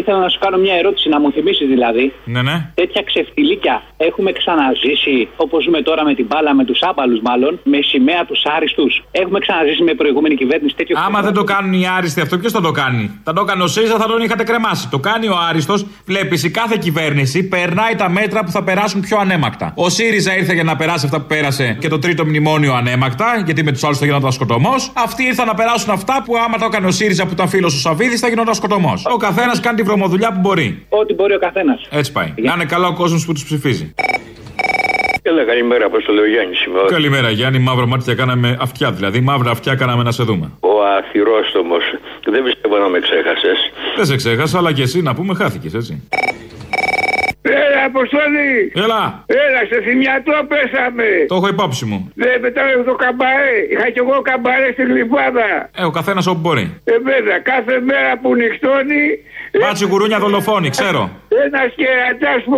Ήθελα να σου κάνω μια ερώτηση, να μου θυμίσεις δηλαδή. Ναι, ναι. Τέτοια ξεφτιλίκια έχουμε ξαναζήσει, όπως ζούμε τώρα με την μπάλα, με τους άμπαλους μάλλον, με σημαία τους άριστους. Έχουμε ξαναζήσει με προηγούμενη κυβέρνηση τέτοιο Άμα δεν το κάνουν οι άριστοι αυτό, ποιος θα το κάνει; Θα το έκανε ο ΣΥΡΙΖΑ, θα τον είχατε κρεμάσει. Το κάνει ο άριστος. Βλέπεις, η κάθε κυβέρνηση περνάει τα μέτρα που θα περάσουν πιο ανέμακτα. Ο ΣΥΡΙΖΑ ήρθε για να περάσει αυτά που πέρασε και το τρίτο μνημόνιο ανέμακτα, γιατί με τους άλλους θα γινόταν σκοτωμός. Αυτοί ήρθαν να περάσουν αυτά που άμα το έκανε ο ΣΥΡΙΖΑ που ήταν φίλος ο Σαββίδης θα γινόταν σκοτωμός. Ο καθένας κάνει βρωμοδουλειά που μπορεί. Ό,τι μπορεί ο καθένας. Έτσι πάει. Να είναι καλά ο κόσμος που τους ψηφίζει. Έλα, καλημέρα, πώ το λέω Γιάννης σήμερα. Καλημέρα, Γιάννη. Μαύρα μάτια κάναμε αυτιά. Δηλαδή, μαύρα αυτιά κάναμε να σε δούμε. Ο αθυρόστομος. Δεν πιστεύω να με ξέχασες. Δεν σε ξέχασα, αλλά και εσύ να πούμε χάθηκες, έτσι. Έλα, Αποστολή! Έλα! Έλα, σε θυμιατό πέσαμε! Το έχω υπόψη μου. Δεν μετά το καμπαρέ. Είχα κι εγώ καμπαρέ στην κλειπάδα. Ε, ο καθένας όπου μπορεί. Ε, βέβαια, κάθε μέρα που νυχτώνει. Μπάτσι γουρούνια δολοφόνη, ξέρω. Ένας κερατά που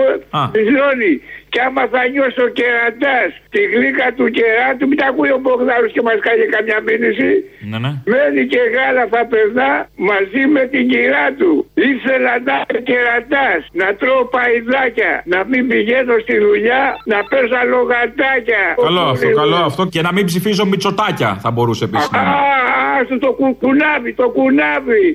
ζώνει. Και άμα θα νιώσει ο κερατάς τη γλύκα του κεράτου, μην τα ακούει ο Μπογδάρου και μας κάνει καμιά μήνυση. Ναι, ναι. Μένει και γάλα θα περνά μαζί με την κυρά του. Ήθελα να είμαι κερατάς, να τρώω παϊδάκια, να μην πηγαίνω στη δουλειά, να παίζω λογατάκια. Καλό αυτό, καλό αυτό. Και να μην ψηφίζω μυτσοτάκια θα μπορούσε επίσης να Α, είναι. α, το κου- κουνάβι, το κουνάβι.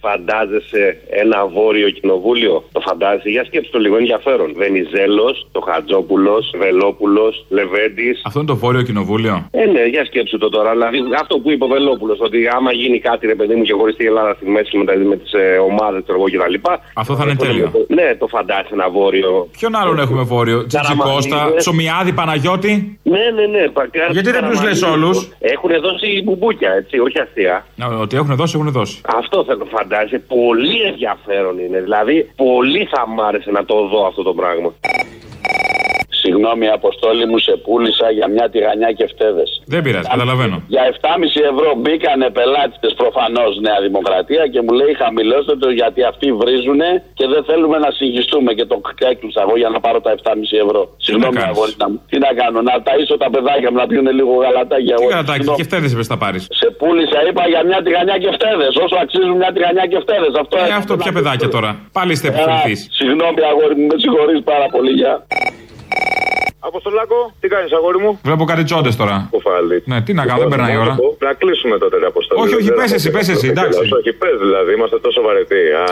Φαντάζεσαι ένα βόρειο κοινοβούλιο; Το φαντάζεσαι; Για σκέψτε το λίγο ενδιαφέρον. Βενιζέλος, το Χατζόπουλος, Βελόπουλος, Λεβέντης. Αυτό είναι το βόρειο κοινοβούλιο; Ε, ναι, για σκέψου το τώρα. Δηλαδή, αυτό που είπε ο Βελόπουλος, ότι άμα γίνει κάτι, ρε παιδί μου, και χωριστεί η Ελλάδα στη μέση με, τα- με τις ε, ομάδες του εγώ κτλ. Αυτό θα είναι τέλειο. Ναι, το φαντάζεσαι ένα βόρειο. Ποιον άλλον έχουμε βόρειο, Τσιτσικώστα, Καραμανλίδες. Ψωμιάδη, Παναγιώτη; Ναι, ναι, ναι. πακάρι- Γιατί δεν τους λες Καραμανλίδες. όλους; Έχουν δώσει μπουμπούκια, έτσι, όχι αστεία. Να, Ότι έχουν δώσει, έχουν δώσει. Αυτό θέλω φαντάζεσαι. Πολύ ενδιαφέρον είναι. Δηλαδή, πολύ θα μ' άρεσε να το δω αυτό το πράγμα. Συγγνώμη, Αποστόλη μου, σε πούλησα για μια τηγανιά και φτέδε. Δεν πειράζει, καταλαβαίνω. Για 7,5 ευρώ μπήκανε πελάτες προφανώς Νέα Δημοκρατία και μου λέει χαμηλώστε το γιατί αυτοί βρίζουνε και δεν θέλουμε να συγχυστούμε και το έκλεισα εγώ για να πάρω τα 7,5 ευρώ. Συγγνώμη, κάνεις; αγόρινα μου. Τι να κάνω, να ταΐσω τα παιδάκια μου να πιούν λίγο γαλατάκια. Τι εγώ. κατάκι, Συγγνώμη. και φταίδες είπες θα πάρεις. Σε πούλησα, είπα για μια τηγανιά και φτέδε. Όσο αξίζουν μια τηγανιά και φτέδε. Αυτό, Ε, αυτό ποια παιδάκια τώρα. Πάλι είστε επιφυληθεί. Συγγνώμη, αγόρι μου, με συγχωρείς πάρα πολύ. Γεια. Αποστολάκο, τι κάνεις, αγόρι μου; Βλέπω κάτι τσόντε τώρα. Κουφάλι. Ναι, τι να κάνω, δεν περνάει η ώρα. Να κλείσουμε τότε, ρε Αποστολή. Όχι, όχι, Δεν πες έχω εσύ, πες τίποτα εσύ, να εντάξει. γελάσω. Όχι, πες δηλαδή, είμαστε τόσο βαρετοί. Α,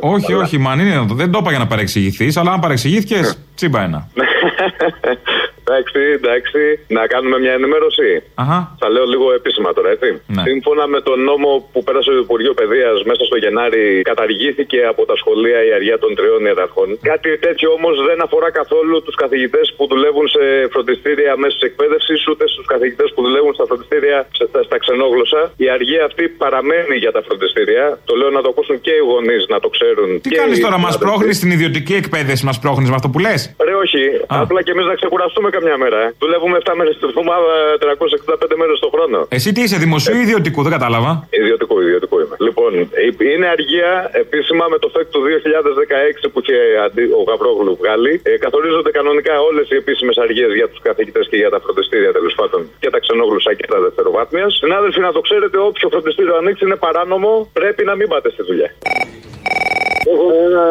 Όχι, καλά. όχι, μαν είναι. Δεν το είπα για να παρεξηγηθείς, αλλά αν παρεξηγήθηκες, τσίμπα ένα. Εντάξει, εντάξει. Να κάνουμε μια ενημέρωση. Αχα. Θα λέω λίγο επίσημα τώρα, έτσι. Ναι. Σύμφωνα με τον νόμο που πέρασε το Υπουργείο Παιδείας μέσα στο Γενάρη, καταργήθηκε από τα σχολεία η αργία των τριών ιεραρχών. Κάτι τέτοιο όμως δεν αφορά καθόλου τους καθηγητές που δουλεύουν σε φροντιστήρια μέσω τη εκπαίδευσης, ούτε στους καθηγητές που δουλεύουν στα φροντιστήρια σε- στα, στα ξενόγλωσσα. Η αργία αυτή παραμένει για τα φροντιστήρια. Το λέω να το ακούσουν και οι γονείς να το ξέρουν. Τι και κάνεις οι τώρα, μας συνάδελφοι. πρόχνεις στην ιδιωτική εκπαίδευση, μας πρόχνεις με αυτό που λες; Ρε, όχι. Απλά και εμείς να ξεκουραστούμε καμιά μέρα. Ε. Δουλεύουμε 7 μέρες την εβδομάδα, 365 μέρες το χρόνο. Εσύ τι είσαι, δημοσίου ή ιδιωτικού, δεν κατάλαβα. Ιδιωτικό, ιδιωτικό είμαι. Λοιπόν, η- είναι αργία επίσημα με το ΦΕΚ του 2016 που είχε αντί- ο Γαβρόγλου βγάλει. Ε, καθορίζονται κανονικά όλες οι επίσημες αργίες για τους καθηγητές και για τα φροντιστήρια τέλος πάντων και τα ξενόγλωσσα και τα δευτεροβάθμια. Συνάδελφοι, να το ξέρετε, όποιο φροντιστήριο ανοίξει είναι παράνομο, πρέπει να μην πάτε στη δουλειά. Έχω ένα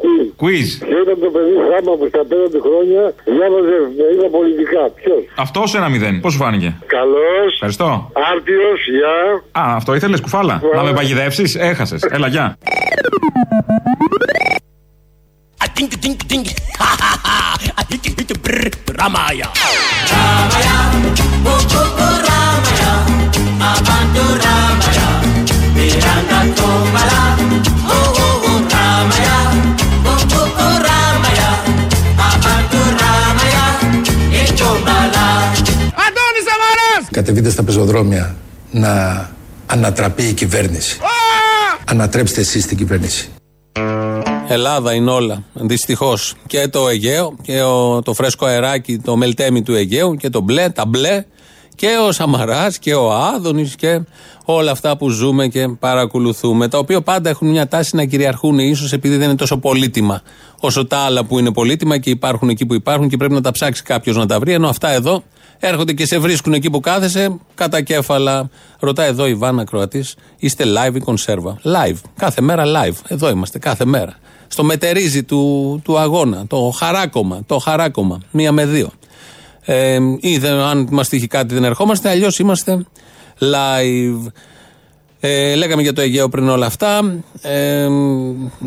quiz. Quiz. Και όταν το παιδί χάμα που στα πέντε χρόνια διάβαζε είδα πολιτικά. Ποιος; Αυτός ένα μηδέν. Πώς σου φάνηκε; Καλός. Ευχαριστώ. Άρτιος, γεια. Α, αυτό ήθελες κουφάλα; Να με παγιδεύσεις, έχασες. Έλα, γεια. Tink, tink, tink. Ha ha Κατεβείτε στα πεζοδρόμια να ανατραπεί η κυβέρνηση. Ανατρέψτε εσείς την κυβέρνηση. Ελλάδα είναι όλα. Δυστυχώς. Και το Αιγαίο και ο, το φρέσκο αεράκι, το μελτέμι του Αιγαίου και το μπλε, τα μπλε και ο Σαμαράς και ο Άδωνης και όλα αυτά που ζούμε και παρακολουθούμε. Τα οποία πάντα έχουν μια τάση να κυριαρχούν, ίσως επειδή δεν είναι τόσο πολύτιμα όσο τα άλλα που είναι πολύτιμα και υπάρχουν εκεί που υπάρχουν και πρέπει να τα ψάξει κάποιος να τα βρει. Ενώ αυτά εδώ έρχονται και σε βρίσκουν εκεί που κάθεσαι κατά κέφαλα. Ρωτάει εδώ η Βάνα Κροατής, είστε live ή κονσέρβα. Live. Κάθε μέρα live. Εδώ είμαστε κάθε μέρα. Στο μετερίζι του, του αγώνα. Το χαράκομα. Το χαράκομα. Μία με δύο. Ε, ή δεν- αν μας τύχει κάτι δεν ερχόμαστε, αλλιώς είμαστε live. Ε, λέγαμε για το Αιγαίο πριν όλα αυτά. Ε,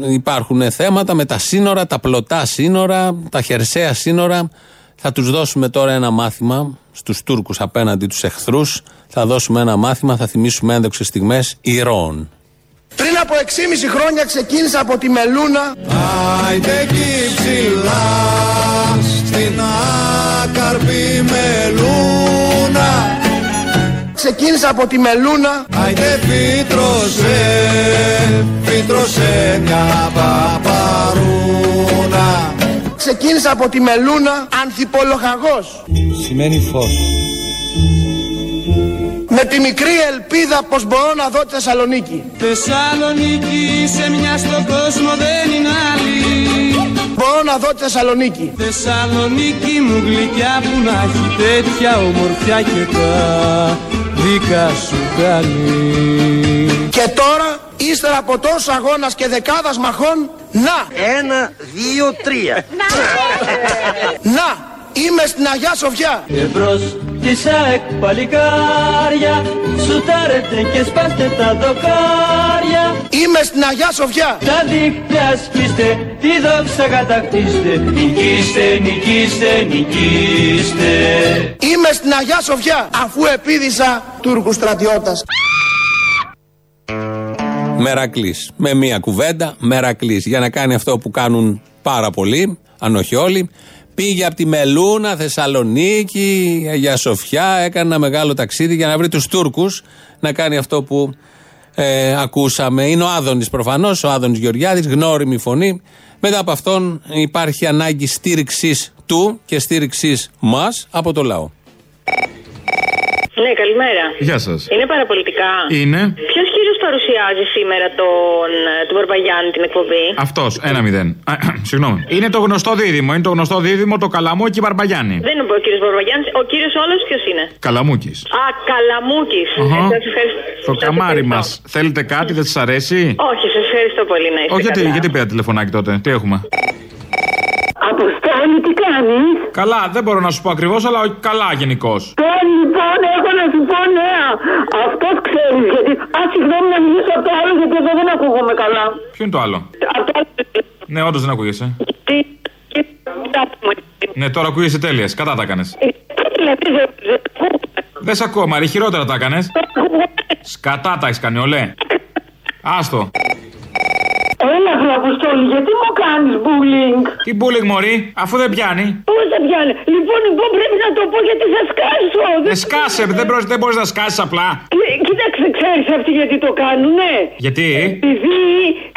υπάρχουν θέματα με τα σύνορα, τα πλωτά σύνορα, τα χερσαία σύνορα. Θα τους δώσουμε τώρα ένα μάθημα στους Τούρκους απέναντι τους εχθρούς. Θα δώσουμε ένα μάθημα, θα θυμίσουμε ένδοξες στιγμές ηρώων. Πριν από 6,5 χρόνια ξεκίνησα από τη Μελούνα. Άιντε εκεί ψηλά στην άκαρπη μελούνα Ξεκίνησα από τη Μελούνα. Άιντε φύτρωσε, φύτρωσε μια παπαρούνα Ξεκίνησα από τη Μελούνα ανθιπολογαγός. Σημαίνει φως Με τη μικρή ελπίδα πως μπορώ να δω τη Θεσσαλονίκη. Θεσσαλονίκη σε μια στον κόσμο δεν είναι άλλη Μπορώ να δω τη Θεσσαλονίκη. Θεσσαλονίκη μου γλυκιά που να έχει τέτοια ομορφιά και τα δικά σου κάνει Και τώρα, ύστερα από τόσο αγώνας και δεκάδας μαχών, να! Ένα, δύο, τρία. να! Είμαι στην Αγιά Σοφιά. Και μπρος της ΑΕΚ παλικάρια Σουτάρετε και σπάστε τα δοκάρια Είμαι είμαι στην Αγιά Σοφιά. Τα δίχτυα σπίστε, τη δόξα κατακτήστε Νικήστε, νικήστε, νικήστε Είμαι στην Αγιά Σοφιά αφού επίδησα Τούρκους στρατιώτας. Μερακλής. Με μία κουβέντα, μερακλής. Για να κάνει αυτό που κάνουν πάρα πολλοί, αν όχι όλοι. Πήγε από τη Μελούνα, Θεσσαλονίκη, Αγία Σοφιά, έκανε ένα μεγάλο ταξίδι για να βρει τους Τούρκους να κάνει αυτό που ε, ακούσαμε. Είναι ο Άδωνης προφανώς, ο Άδωνης Γεωργιάδης, γνώριμη φωνή. Μετά από αυτόν υπάρχει ανάγκη στήριξης του και στήριξης μας από το λαό. Ναι, καλημέρα. Γεια σας. Είναι παραπολιτικά. Είναι. Ποιος κύριο παρουσιάζει σήμερα τον, ε, τον Μπαρμπαγιάννη την εκπομπή; Αυτός, ένα μηδέν. Α, Συγγνώμη. Είναι το γνωστό δίδυμο. Είναι το γνωστό δίδυμο το Καλαμούκι Μπαρμπαγιάννη. Δεν είναι ο κύριος Μπαρμπαγιάννη. Ο κύριος όλος ποιος είναι; Καλαμούκης. Α, Καλαμούκης. Αχα. Ε, σας ευχαριστώ. Το Σας καμάρι ευχαριστώ. μας. Θέλετε κάτι, δεν σας αρέσει; Όχι, σας ευχαριστώ πολύ να είστε Όχι, γιατί, καλά. γιατί πήρα τηλεφωνάκι τότε; Τι έχουμε; Αποστόλη, τι κάνεις; Καλά, δεν μπορώ να σου πω ακριβώς, αλλά καλά γενικώς. Τώρα λοιπόν έχω να σου πω νέα. Αυτός ξέρεις γιατί. Α, συγγνώμη να μιλήσω από το άλλο γιατί εδώ δεν ακούγομαι καλά. Ποιο είναι το άλλο; Από το άλλο. Ναι, όντως δεν ακούγεσαι. Τι. Ναι, τώρα ακούγεσαι τέλεια. Κατά τα έκανες. Δεν σε ακούω, Μαρή, χειρότερα τα έκανες. Σκατά τα έχεις κάνει, ολέ. Άστο. Έλα, Αποστόλη, γιατί μου κάνεις bullying; Τι bullying, Μωρή, αφού δεν πιάνει. Πώς δεν πιάνει; Λοιπόν, λοιπόν, πρέπει να το πω γιατί θα σκάσω. Ε, σκάσε, δεν, μπορείς- δεν μπορείς να σκάσεις απλά. Κοί- Κοίταξε, ξέρεις αυτοί γιατί το κάνουνε; Γιατί; Επειδή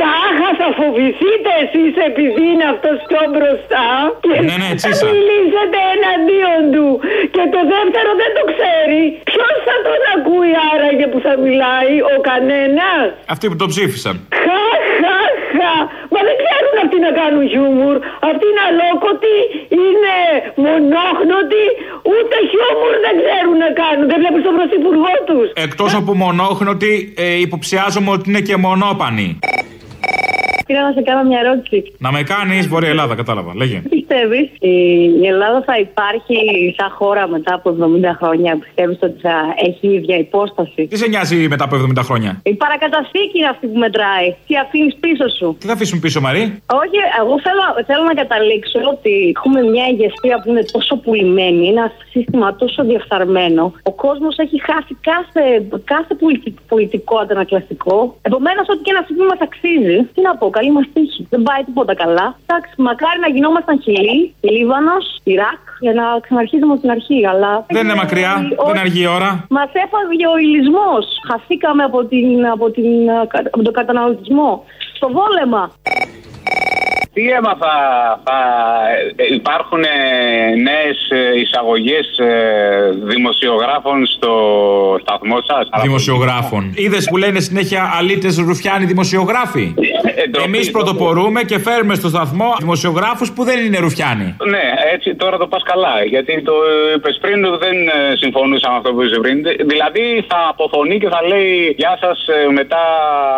τα άχα θα φοβηθείτε εσείς επειδή είναι αυτός πιο μπροστά. Και Ναι, ναι, τσίσα. θα μιλήσετε εναντίον του. Και το δεύτερο δεν το ξέρει. Ποιος θα τον ακούει άραγε που θα μιλάει, ο κανένας; Αυτοί που το ψήφισαν. Χα, χα, χα. Μα δεν ξέρουν αυτοί να κάνουν χιούμορ. Αυτοί είναι αλόκοτοι, είναι μονόχνοτοι. Ούτε χιούμορ δεν ξέρουν να κάνουν. Δεν βλέπεις τον πρωθυπουργό τους. Εκτός από μονόχνοτοι, ε, υποψιάζομαι ότι είναι και μονόπανοι. Πήρα να σε κάνω μια ερώτηση. Να με κάνεις Βορεια Ελλάδα, κατάλαβα. Λέγε. Πιστεύεις; Η Ελλάδα θα υπάρχει σαν χώρα μετά από 70 χρόνια; Πιστεύεις ότι θα έχει η ίδια υπόσταση; Τι σε νοιάζει μετά από 70 χρόνια; Η παρακαταθήκη είναι αυτή που μετράει. Τι αφήνεις πίσω σου; Τι θα αφήσουμε πίσω, Μαρή; Όχι, εγώ θέλω, θέλω να καταλήξω ότι έχουμε μια ηγεσία που είναι τόσο πουλημένη, ένα σύστημα τόσο διεφθαρμένο. Ο κόσμος έχει χάσει κάθε, κάθε πολιτι- πολιτικό αντανακλαστικό. Επομένως, ό,τι και να συμβεί μας αξίζει. Τι να πω, καλή μας τύχη. Δεν πάει τίποτα καλά. Εντάξει, μακάρι να γινόμασταν Χιλή, Λίβανος, Ιράκ, για να ξαναρχίζουμε από την αρχή. Αλλά Δεν είναι μακριά, δεν αργεί η ώρα. Μας έφαγε ο ηλισμός. Χαθήκαμε από, την, από, την, από τον καταναλωτισμό. Στο βόλεμα. Τι έμαθα, θα ε, υπάρχουν νέες εισαγωγές δημοσιογράφων στο σταθμό σας; Δημοσιογράφων. Είδες που λένε συνέχεια αλήτες ρουφιάνοι δημοσιογράφοι; Εμείς πρωτοπορούμε και φέρουμε στο σταθμό δημοσιογράφους που δεν είναι ρουφιάνοι. Ναι, έτσι τώρα το πας καλά. Γιατί το είπες πριν δεν ε, συμφωνούσα με αυτό που είπες πριν. Δηλαδή θα αποφωνεί και θα λέει Γεια σας, μετά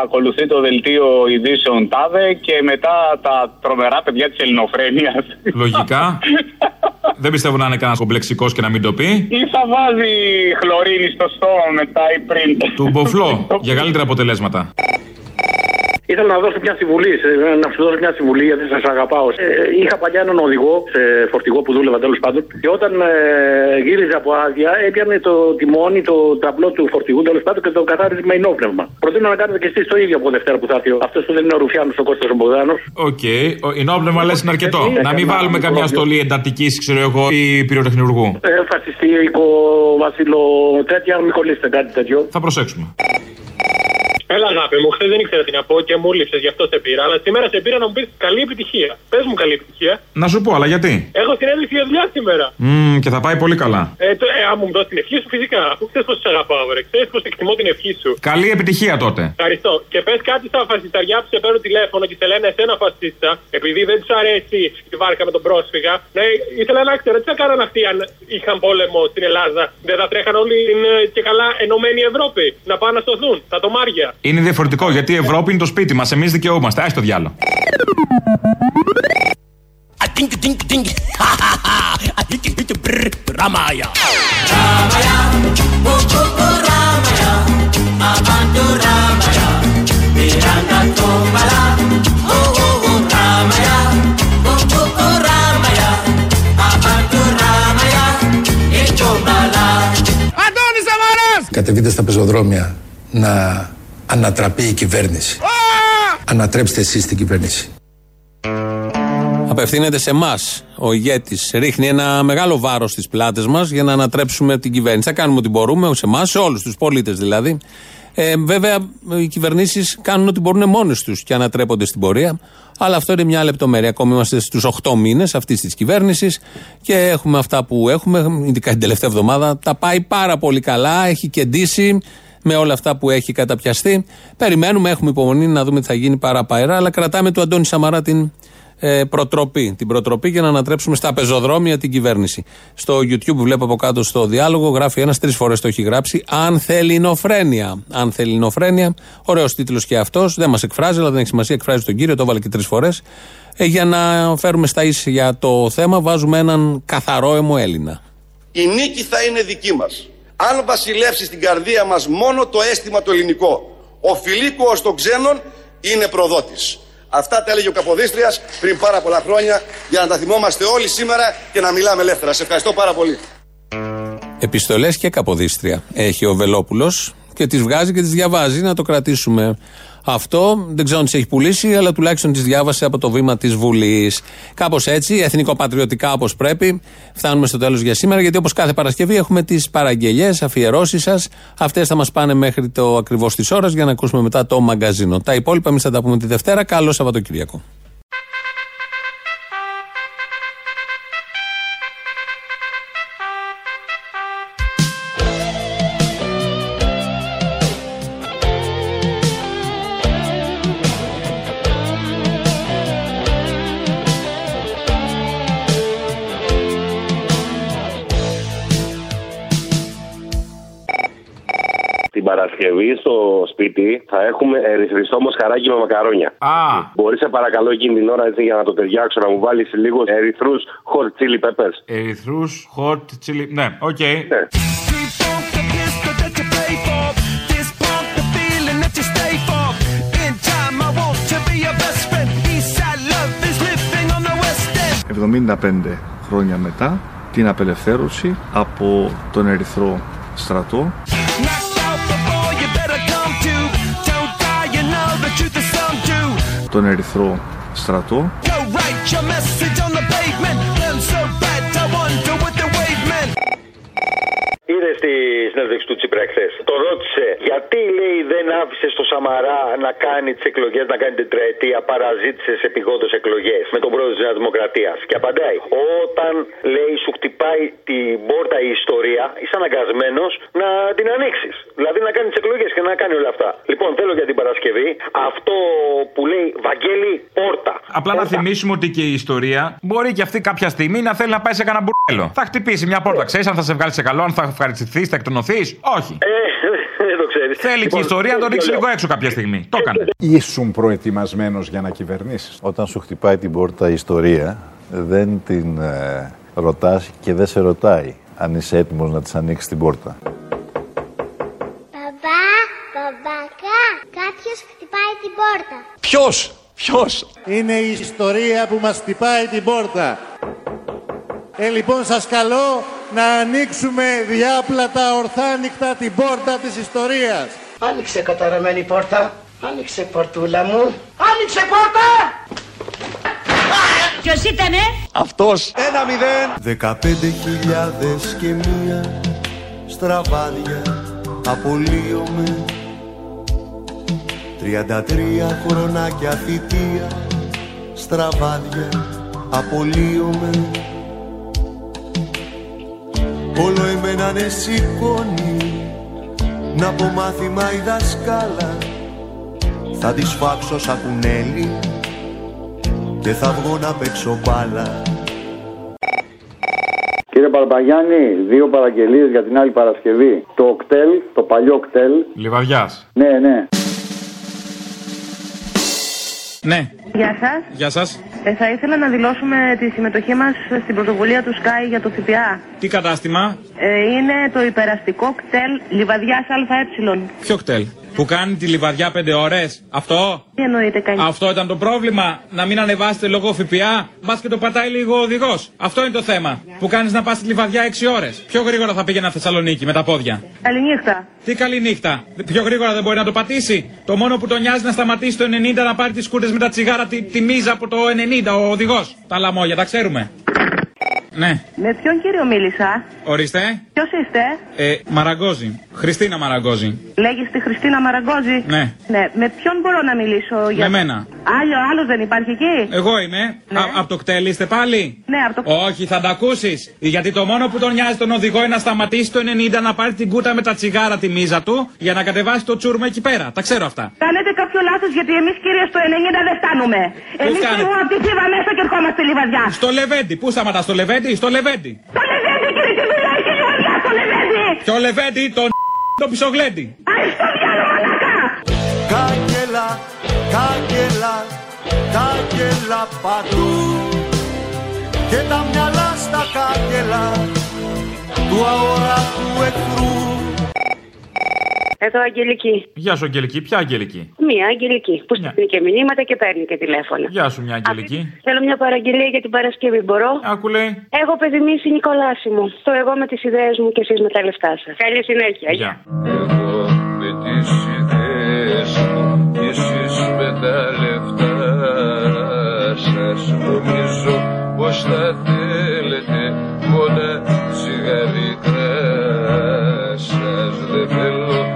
ακολουθεί το δελτίο ειδήσεων ΤΑΔΕ και μετά τα τρομερά παιδιά της ελληνοφρένειας. Λογικά. δεν πιστεύω να είναι κανένας κομπλεξικός και να μην το πει. Ή θα βάζει χλωρίνη στο στόμα μετά ή πριν. Του μποφλό για καλύτερα αποτελέσματα. Ήθελα να δώσω μια συμβουλή, σε- να σου δώσω μια συμβουλή γιατί σας αγαπάω. Ε, είχα παλιά έναν οδηγό σε φορτηγό που δούλευα τέλος πάντων και όταν ε, γύριζε από άδεια έπιανε το τιμόνι, το ταμπλό του φορτηγού τέλος πάντων και το καθάριζε με οινόπνευμα. Προτείνω να κάνετε και εσείς το ίδιο από Δευτέρα που θα έρθει. Αυτό που δεν είναι ο Ρουφιάνος ο Κώστας ο Μπογδάνος. Οκ. Οινόπνευμα λες είναι αρκετό. Ε, Να μην έκανα βάλουμε μικρό καμιά διο- στολή εντατική, ξέρω εγώ, ή πυροτεχνουργού. Ε, φασιστήρικο, βασιλο, τέτοια, μην κολλήσετε κάτι τέτοιο. Θα προσέξουμε. Έλα να μου, χθες δεν ήξερα τι να πω και μου λείψες, γι' αυτό σε πήρα. Αλλά σήμερα σε πήρα να μου πεις καλή επιτυχία. Πες μου καλή επιτυχία. Να σου πω, αλλά γιατί; Έχω συνέντευξη για δουλειά σήμερα. Μμμ, και θα πάει πολύ καλά. Ε, το, ε, αν μου δώσεις την ευχή σου, φυσικά. Αφού ξέρεις πώ σε αγαπάω, βρε. Ξέρεις πώ εκτιμώ την ευχή σου. Καλή επιτυχία τότε. Ευχαριστώ. Και πες κάτι στα φασισταριά που σε παίρνουν τηλέφωνο και σε λένε εσένα φασίστα, επειδή δεν τους αρέσει η βάρκα με τον πρόσφυγα. Ναι, ήθελα να ξέρω τι θα κάναν αυτοί αν είχαν πόλεμο στην Ελλάδα. Δεν θα τρέχαν όλοι την ε, και καλά ενωμένη Ευρώπη να πάνε να σωθούν. Τα τομάρια. Είναι διαφορετικό γιατί η Ευρώπη είναι το σπίτι μας. Εμείς δικαιούμαστε. Άχι το διάλογο. Αντώνης Σαμαράς! Κατεβείτε στα πεζοδρόμια να ανατραπεί η κυβέρνηση. Ανατρέψτε εσείς την κυβέρνηση. Απευθύνεται σε εμάς ο ηγέτης. Ρίχνει ένα μεγάλο βάρος στις πλάτες μας για να ανατρέψουμε την κυβέρνηση. Θα κάνουμε ό,τι μπορούμε, σε εμάς, σε όλους τους πολίτες δηλαδή. Ε, βέβαια, οι κυβερνήσεις κάνουν ό,τι μπορούν μόνες τους και ανατρέπονται στην πορεία. Αλλά αυτό είναι μια λεπτομέρεια. Ακόμη είμαστε στους 8 μήνες αυτής της κυβέρνησης και έχουμε αυτά που έχουμε. Ειδικά την τελευταία εβδομάδα τα πάει πάρα πολύ καλά. Έχει κεντήσει με όλα αυτά που έχει καταπιαστεί. Περιμένουμε, έχουμε υπομονή να δούμε τι θα γίνει παραπέρα. Αλλά κρατάμε του Αντώνη Σαμαρά την ε, προτροπή. Την προτροπή για να ανατρέψουμε στα πεζοδρόμια την κυβέρνηση. Στο YouTube βλέπω από κάτω στο διάλογο, γράφει ένας τρεις φορές το έχει γράψει. Αν θέλει νοφρένεια. Αν θέλει νοφρένεια. Ωραίος τίτλος και αυτός. Δεν μας εκφράζει, αλλά δεν έχει σημασία. Εκφράζει τον κύριο, το έβαλε και τρεις φορές. Ε, για να φέρουμε στα ίσια για το θέμα, βάζουμε έναν καθαρό αιμο Έλληνα. Η νίκη θα είναι δική μας. Αν βασιλεύσει στην καρδία μας μόνο το αίσθημα το ελληνικό. Ο φιλίκουος των ξένων είναι προδότης. Αυτά τα έλεγε ο Καποδίστριας πριν πάρα πολλά χρόνια για να τα θυμόμαστε όλοι σήμερα και να μιλάμε ελεύθερα. Σε ευχαριστώ πάρα πολύ. Επιστολές και καποδίστρια έχει ο Βελόπουλος και τις βγάζει και τις διαβάζει. Να το κρατήσουμε αυτό. Δεν ξέρω αν τις έχει πουλήσει, αλλά τουλάχιστον τις διάβασε από το βήμα της Βουλής. Κάπως έτσι, εθνικοπατριωτικά όπως πρέπει. Φτάνουμε στο τέλος για σήμερα, γιατί όπως κάθε Παρασκευή έχουμε τις παραγγελίε, αφιερώσεις σας. Αυτές θα μας πάνε μέχρι το ακριβώς της ώρας για να ακούσουμε μετά το μαγκαζίνο. Τα υπόλοιπα εμείς θα τα πούμε τη Δευτέρα. Καλό Σαββατοκύριακο. Παρασκευή στο σπίτι θα έχουμε ερυθριστό μοσχαράκι με μακαρόνια. Α. Μπορείς σε παρακαλώ εκείνη την ώρα έτσι, για να το ταιριάξω να μου βάλεις λίγο ερυθρούς hot chili peppers. Ερυθρούς, hot chili. Ναι, οκ. «75 χρόνια μετά την απελευθέρωση από τον Ερυθρό στρατό τον Ερυθρό στρατό Είδε τη συνέντευξη του Τσίπρα χθε. Το ρώτησε γιατί λέει δεν άφησες στο Σαμαρά να κάνει τις εκλογές, να κάνει τετραετία, παραζήτησες επιγόντως εκλογές με τον πρόεδρο της Νέας Δημοκρατίας. Και απαντάει, όταν λέει σου χτυπάει την πόρτα η ιστορία, είσαι αναγκασμένος να την ανοίξεις. Δηλαδή να κάνεις τι εκλογές και να κάνει όλα αυτά. Λοιπόν, θέλω για την Παρασκευή αυτό που λέει Βαγγέλη πόρτα. Απλά να θυμίσουμε ότι και η ιστορία μπορεί και αυτή κάποια στιγμή να θέλει να πάει σε κανένα μπουρέλο. Θα χτυπήσει μια πόρτα. Ξέρεις αν θα σε βγάλει σε καλό, αν θα ευχαριστηθεί, θα εκτονωθείς; Όχι. Ε, δεν το ξέρεις. Θέλει και η ιστορία να το ρίξει λίγο έξω κάποια στιγμή. Το έκανε. Ήσουν προετοιμασμένος για να κυβερνήσεις; Όταν σου χτυπάει την πόρτα η ιστορία, δεν την ε, ρωτάς και δεν σε ρωτάει αν είσαι έτοιμος να της ανοίξεις την πόρτα. Μπαμπά, μπαμπακά, κάποιος χτυπάει την πόρτα. Ποιος, ποιος; Είναι η ιστορία που μας χτυπάει την πόρτα. Ε, λοιπόν, σας καλώ να ανοίξουμε διάπλατα ορθάνυχτα την πόρτα της ιστορίας. Άνοιξε καταραμένη πόρτα. Άνοιξε πορτούλα μου. Άνοιξε πόρτα! Ποιος ήτανε; Αυτός. Ένα μηδέν. Δεκαπέντε χιλιάδες και μία στραβάδια απολύομαι Τριάντα τρία χρονάκια θητεία στραβάδια απολύομαι Όλο εμένα ναι σηκώνει να πω μάθημα η δασκάλα θα τη σφάξω σαν κουνέλι και θα βγω να παίξω μπάλα Κύριε Μπαρμπαγιάννη, δύο παραγγελίες για την άλλη Παρασκευή. Το οκτέλ, το παλιό οκτέλ. Λιβαδιά. Ναι, ναι. Ναι. Γεια σας. Γεια σας. Ε, θα ήθελα να δηλώσουμε τη συμμετοχή μας στην πρωτοβουλία του Sky για το ΦΠΑ. Τι κατάστημα; Ε, είναι το υπεραστικό κτέλ Λιβαδιάς ΑΕ. Ποιο κτέλ; Που κάνει τη λιβαδιά 5 ώρες. Αυτό; Τι εννοείται κάνει. Αυτό ήταν το πρόβλημα. Να μην ανεβάσετε λόγω ΦΠΑ. Μπας και το πατάει λίγο ο οδηγός. Αυτό είναι το θέμα. Που κάνεις να πας στη λιβαδιά 6 ώρες. Πιο γρήγορα θα πήγαινα Θεσσαλονίκη με τα πόδια. Καληνύχτα. Τι καλή νύχτα. Πιο γρήγορα δεν μπορεί να το πατήσει. Το μόνο που τον νοιάζει να σταματήσει το 90 να πάρει τις κούρτες με τα τσιγάρα τη, τη μίζα από το 90 ο οδηγός. Τα λαμόγια, τα ξέρουμε. Ναι, Με ποιον κύριο μίλησα; ορίστε. Ποιος είστε; Ε, Μαραγκόζη. Χριστίνα Μαραγκόζη. Λέγεστε Χριστίνα Μαραγκόζη; Ναι. Ναι. Με ποιον μπορώ να μιλήσω για. Με μένα. Άλλο, άλλο δεν υπάρχει εκεί; Εγώ είμαι. Ναι. Από το κτέλ είστε πάλι; Ναι, από το Όχι, θα τα ακούσεις. Γιατί το μόνο που τον νοιάζει τον οδηγό είναι να σταματήσει το 90 να πάρει την κούτα με τα τσιγάρα τη μίζα του για να κατεβάσει το τσούρμα εκεί πέρα. Τα ξέρω αυτά. Κάνετε κάποιο λάθος γιατί εμείς κύριε στο 90 δεν φτάνουμε. Εμείς κάνετε; φύγουμε από τη Θήβα μέσα και ερχόμαστε λιβαδιά. Στο Λεβέντι. Πού σταματάς, στο Λεβέντι, στο Λεβέντι. Το Λεβέντι κύριε, τι δουλειά έχει η λιβαδιά στο Λεβέντι. Ποιο Λεβέντι, τον το πισογλέντι. Άι στο διάλο μαλάκα. Κάγκελα, κάγκελα, κάγκελα παντού και τα μυαλά στα κάγκελα του αόρατου εχθρού. Εδώ Αγγελική. Γεια σου, Αγγελική. Ποια Αγγελική; Μία Αγγελική που στέλνει και μηνύματα και παίρνει και τηλέφωνα. Γεια σου, μια Αγγελική. Θέλω μια παραγγελία για την Παρασκευή, μπορώ; Άκου λέει. Εγώ παιδί μη η Νικολάση μου. Το εγώ με τις ιδέες μου και εσείς με τα λεφτά σας. Καλή συνέχεια. Γεια. με τις ιδέες μου κι εσείς με τα λεφτά σας νομίζω πως θα θέλετε μόνα τσιγαρικά σας δεν θέλω την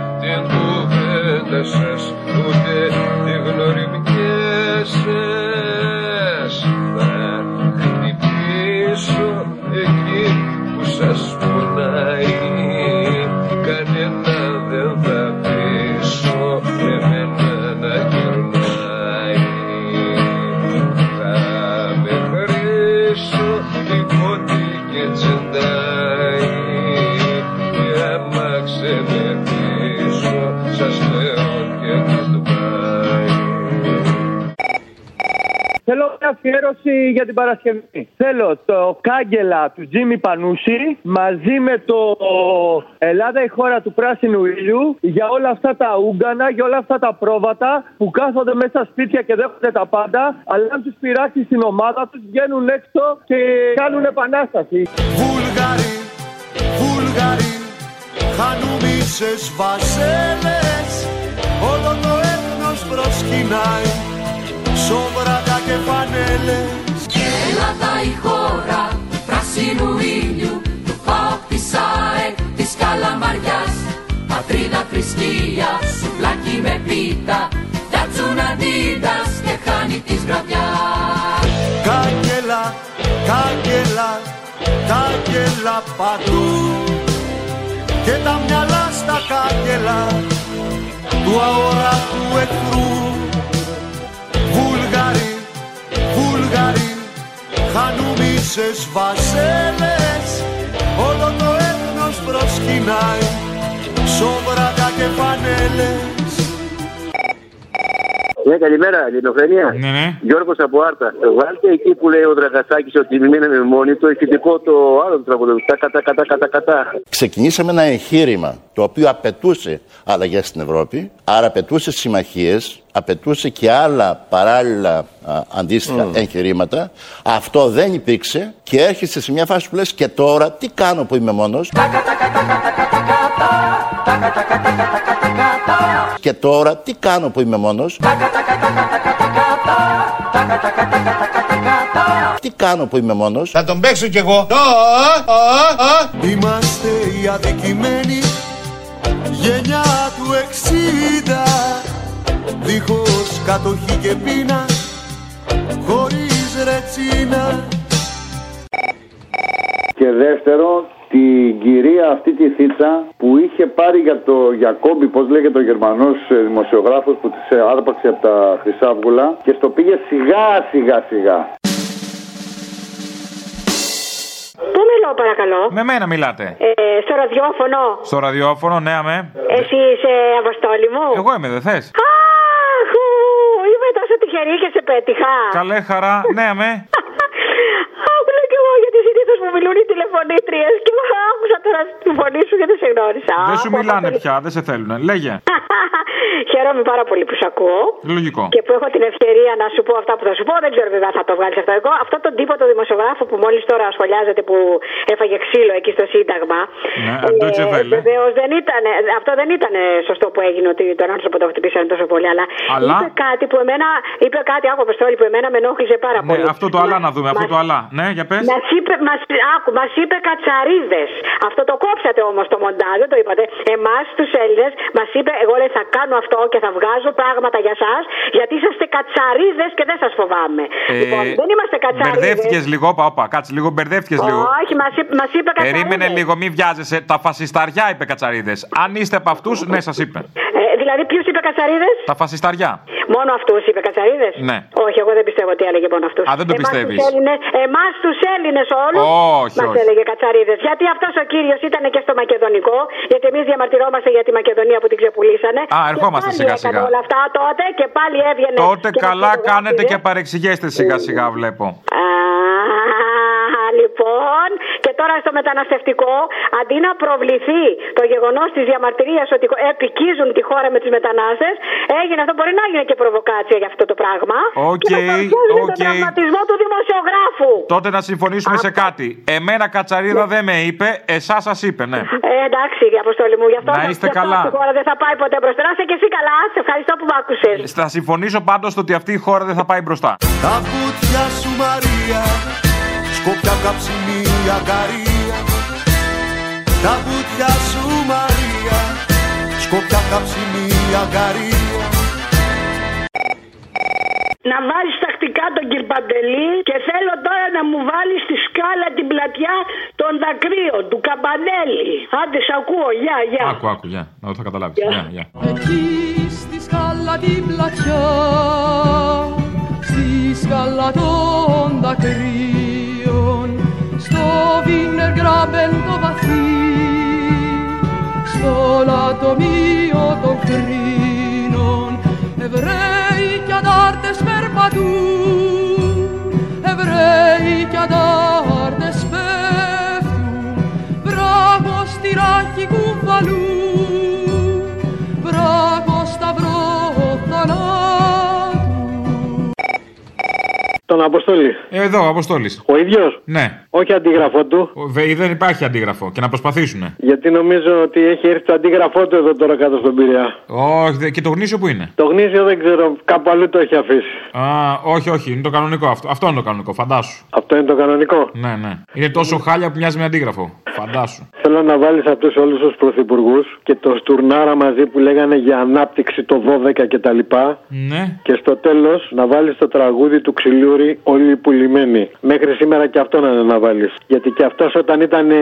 κουβέντα σας ούτε τη γνωριμιά Θέλω μια αφιέρωση για την Παρασκευή. Θέλω το κάγκελα του Τζίμι Πανούση μαζί με το Ελλάδα η χώρα του πράσινου ήλιου για όλα αυτά τα ούγκανα, για όλα αυτά τα πρόβατα που κάθονται μέσα στα σπίτια και δέχονται τα πάντα, αλλά αν τους πειράξεις στην ομάδα τους βγαίνουν έξω και κάνουν επανάσταση. Βούλγαροι, Βούλγαροι, χανουμίσες βασέλες Όλο το έθνος προσκυνάει, σόβρακα και φανέλες Ελλάδα η χώρα του πράσινου ήλιου του ΠΑΟΚ της ΑΕΚ της Καλαμαριάς. Πατρίδα θρησκεία, σουβλάκι με πίτα Φτιάτσουν αντίδας και χάνει της βραδιάς Κάγκελα, κάγκελα, κάγκελα παντού. Και τα μυαλά στα κάγκελα του αόρατου εχθρού χανουμίσες βασέλες Όλο το έθνος προσκυνάει, σόβρακα και φανέλες Ναι, καλημέρα, Ελληνοφρενία. Ναι, ναι. Γιώργος από Άρτα. Βάλτε εκεί που λέει ο Δραγασάκης ότι μείναμε μόνοι του, ηχητικό το άλλο του τραγουδιστή. Τα κατά, κατά, κατά, κατά. Ξεκινήσαμε ένα εγχείρημα το οποίο απαιτούσε αλλαγέ στην Ευρώπη, άρα απαιτούσε συμμαχίε, απαιτούσε και άλλα παράλληλα α, αντίστοιχα εγχειρήματα. Αυτό δεν υπήρξε και έρχεσαι σε μια φάση που λες και τώρα τι κάνω που είμαι μόνος. Και τώρα τι κάνω που είμαι μόνος; Τι κάνω που είμαι μόνος; Θα τον παίξω κι εγώ. Είμαστε οι αδικημένοι γενιά του 60 δίχως κατοχή και πείνα χωρίς ρετσίνα Και δεύτερο, την κυρία αυτή τη θήτσα που είχε πάρει για το Γιακόμπι, πώς λέγεται ο Γερμανός ε, δημοσιογράφος που της ε, άρπαξε από τα Χρυσάβγουλα και στο πήγε σιγά σιγά σιγά. Πού μιλώ, παρακαλώ; Με μένα μιλάτε. Ε, στο ραδιόφωνο. Στο ραδιόφωνο, ναι, αμέ. Εσύ είσαι αποστόλη μου; Εγώ είμαι, δεν θες; Αχ, ου, είμαι τόσο τυχερή και σε πέτυχα. Καλέ χαρά, ναι, αμέ. Άκου λέω κι εγώ γιατί συνήθω μου μιλούν οι τηλεφωνήτριες και εγώ άκουσα τώρα τη φωνή σου και δεν σε γνώρισα. Δεν σου Αχ, μιλάνε αχ, πια, δεν σε θέλουνε. Λέγε. χαίρομαι πάρα πολύ που σε ακούω. Λογικό. Και που έχω την ευκαιρία να σου πω αυτά που θα σου πω. Δεν ξέρω βέβαια θα το βγάλεις αυτό. Εγώ, αυτό τον τύπο το δημοσιογράφο που μόλις τώρα ασχολιάζεται που έφαγε ξύλο εκεί στο Σύνταγμα. Ναι, Deutsche Welle. Βεβαίως δεν ήταν. Αυτό δεν ήταν σωστό που έγινε ότι τον άνθρωπο το χτυπήσανε τόσο πολύ. Αλλά, Αλλά; είπε κάτι που εμένα. Είπε κάτι, άκου Αποστόλη, που εμένα με ενόχλησε πάρα Ναι, πολύ. αυτό το αλλά να δούμε, αυτό το αλλά. Ναι, για πες. Μας είπε, μας, άκου, μας είπε κατσαρίδες. Αυτό το κόψατε όμως το μοντάζ, δεν το είπατε. Εμάς τους Έλληνες μας είπε, εγώ λέει θα κάνω αυτό και θα βγάζω πράγματα για εσά, γιατί είσαστε κατσαρίδες και δεν σας φοβάμαι. λοιπόν, δεν είμαστε κατσαρίδες. Μπερδεύτηκες λίγο, όπα, όπα, κάτσε λίγο, μπερδεύτηκες λίγο. Όχι, μας είπε, μας είπε κατσαρίδες. Περίμενε λίγο, μην βιάζεσαι. Τα φασισταριά είπε κατσαρίδες. Αν είστε από αυτούς, ναι, σας είπε. Ε, δηλαδή, ποιου είπε κατσαρίδες; Τα φασισταριά. Μόνο αυτούς είπε κατσαρίδες; Ναι. Όχι, εγώ δεν πιστεύω ότι έλεγε μόνο αυτούς. Α, δεν το πιστεύεις. Εμάς τους Έλληνες όλου Όχι, μας όχι. έλεγε κατσαρίδες. Γιατί αυτός ο κύριος ήταν και στο Μακεδονικό, γιατί εμείς διαμαρτυρόμαστε για τη Μακεδονία που την ξεπουλήσανε. Α, ερχόμαστε Και πάλι σιγά, έκανε σιγά. όλα αυτά τότε και πάλι έβγαινε. Τότε και μας καλά φωτογράφιζε. κάνετε και παρεξηγείστε σιγά σιγά, βλέπω. Α, λοιπόν, και τώρα στο μεταναστευτικό, αντί να προβληθεί το γεγονός της διαμαρτυρίας ότι εποικίζουν τη χώρα με τους μετανάστες, έγινε αυτό. Μπορεί να έγινε και προβοκάτσια για αυτό το πράγμα. Οκ, και να παρουσιάζει οκ. τον τραυματισμό του δημοσιογράφου. Τότε να συμφωνήσουμε σε κάτι. Εμένα κατσαρίδα δεν με είπε, εσάς σας είπε, ναι. Ε, εντάξει, αποστολή μου, γι' αυτό, Να είστε γι' αυτό καλά. αυτή η χώρα δεν θα πάει ποτέ μπροστά. Να είσαι και εσύ καλά, σε ευχαριστώ που με άκουσες. Θα συμφωνήσω πάντως ότι αυτή η χώρα δεν θα πάει μπροστά. Τα βουτιά σου Μαρία Σκόπια καψιμί αγκαρία Τα βουτιά σου Μαρία Σκόπια καψιμί αγκαρία Να βάλεις τακτικά τον Κυρπαντελή και θέλω τώρα να μου βάλεις στη σκάλα την πλατιά των δακρύων του Καμπανέλη. Άντε σ' ακούω, γεια, γεια. Άκου, άκου, γεια. Να το θα καταλάβεις. Γεια, γεια. Εκεί στη σκάλα την πλατιά Στη σκάλα των δακρύων Στο βίνερ γκράμπεν το βαθύ Στο λατομείο των κρίνων. Εβραίοι κι αντάρτες περπατούν Εβραίοι κι αντάρτες Τον Αποστόλη. Ε, Εδώ, Αποστόλης. Ο ίδιος; Ναι. Όχι αντίγραφό του. Βε, δεν υπάρχει αντίγραφο και να προσπαθήσουν. Γιατί νομίζω ότι έχει έρθει το αντίγραφό του εδώ τώρα κάτω στον Πειραιά. Όχι, δε- και το γνήσιο που είναι; Το γνήσιο δεν ξέρω, κάπου αλλού το έχει αφήσει. Α, όχι, όχι, είναι το κανονικό αυτό. Αυτό είναι το κανονικό, φαντάσου. Αυτό είναι το κανονικό; Ναι, ναι. Είναι τόσο χάλια που μοιάζει με αντίγραφο. Φαντάσου. Θέλω να βάλεις αυτούς όλους τους πρωθυπουργούς και το Στουρνάρα μαζί που λέγανε για ανάπτυξη το 12 κτλ. Ναι. Και στο τέλος να βάλεις το τραγούδι του Ξυλούρη Όλοι οι πουλημένοι. Μέχρι σήμερα και αυτό να, να βάλει. Γιατί και αυτός όταν ήταν ε,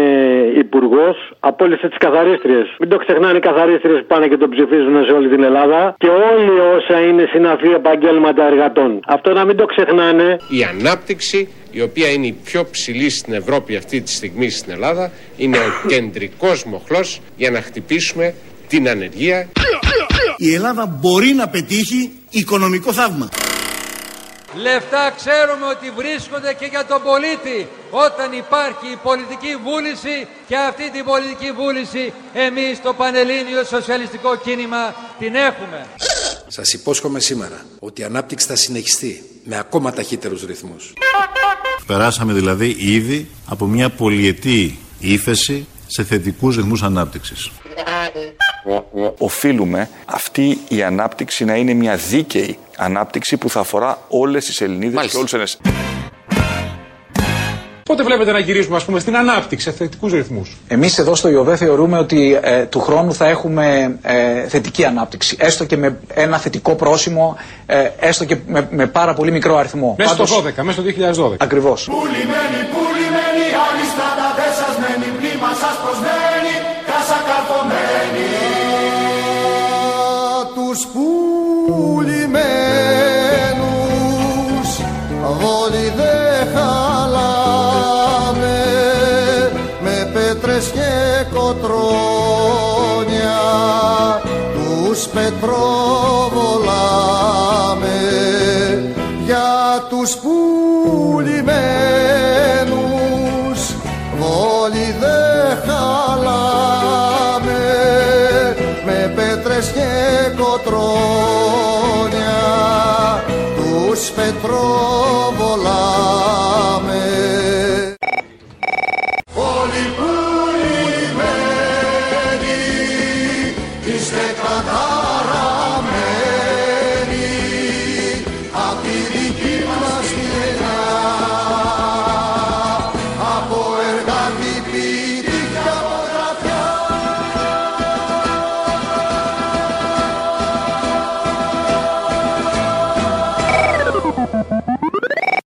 υπουργός απόλυσε τις καθαρίστριες. Μην το ξεχνάνε οι καθαρίστριες που πάνε και τον ψηφίζουν σε όλη την Ελλάδα. Και όλοι όσα είναι συναφή επαγγέλματα εργατών. Αυτό να μην το ξεχνάνε. Η ανάπτυξη, η οποία είναι η πιο ψηλή στην Ευρώπη αυτή τη στιγμή στην Ελλάδα, είναι ο κεντρικός μοχλός για να χτυπήσουμε την ανεργία. Η Ελλάδα μπορεί να πετύχει οικονομικό θαύμα. Λεφτά ξέρουμε ότι βρίσκονται και για τον πολίτη όταν υπάρχει η πολιτική βούληση και αυτή την πολιτική βούληση εμείς το Πανελλήνιο Σοσιαλιστικό Κίνημα την έχουμε. Σας υπόσχομαι σήμερα ότι η ανάπτυξη θα συνεχιστεί με ακόμα ταχύτερους ρυθμούς. Περάσαμε δηλαδή ήδη από μια πολυετή ύφεση σε θετικούς ρυθμούς ανάπτυξης. Οφείλουμε αυτή η ανάπτυξη να είναι μια δίκαιη ανάπτυξη που θα αφορά όλες τις Ελληνίδες και όλους τους Πότε βλέπετε να γυρίσουμε, ας πούμε, στην ανάπτυξη, σε θετικούς ρυθμούς; Εμείς εδώ στο ΙΟΒΕ θεωρούμε ότι ε, του χρόνου θα έχουμε ε, θετική ανάπτυξη. Έστω και με ένα θετικό πρόσημο, ε, έστω και με, με πάρα πολύ μικρό αριθμό. Μέσα Πάντως- στο 12, μέσα στο 2012. Ακριβώς. κοτρόνια τους πετροβολάμε. Για τους πουλημένους όλοι δε χαλάμε. Με πέτρες και κοτρόνια τους πετροβολάμε.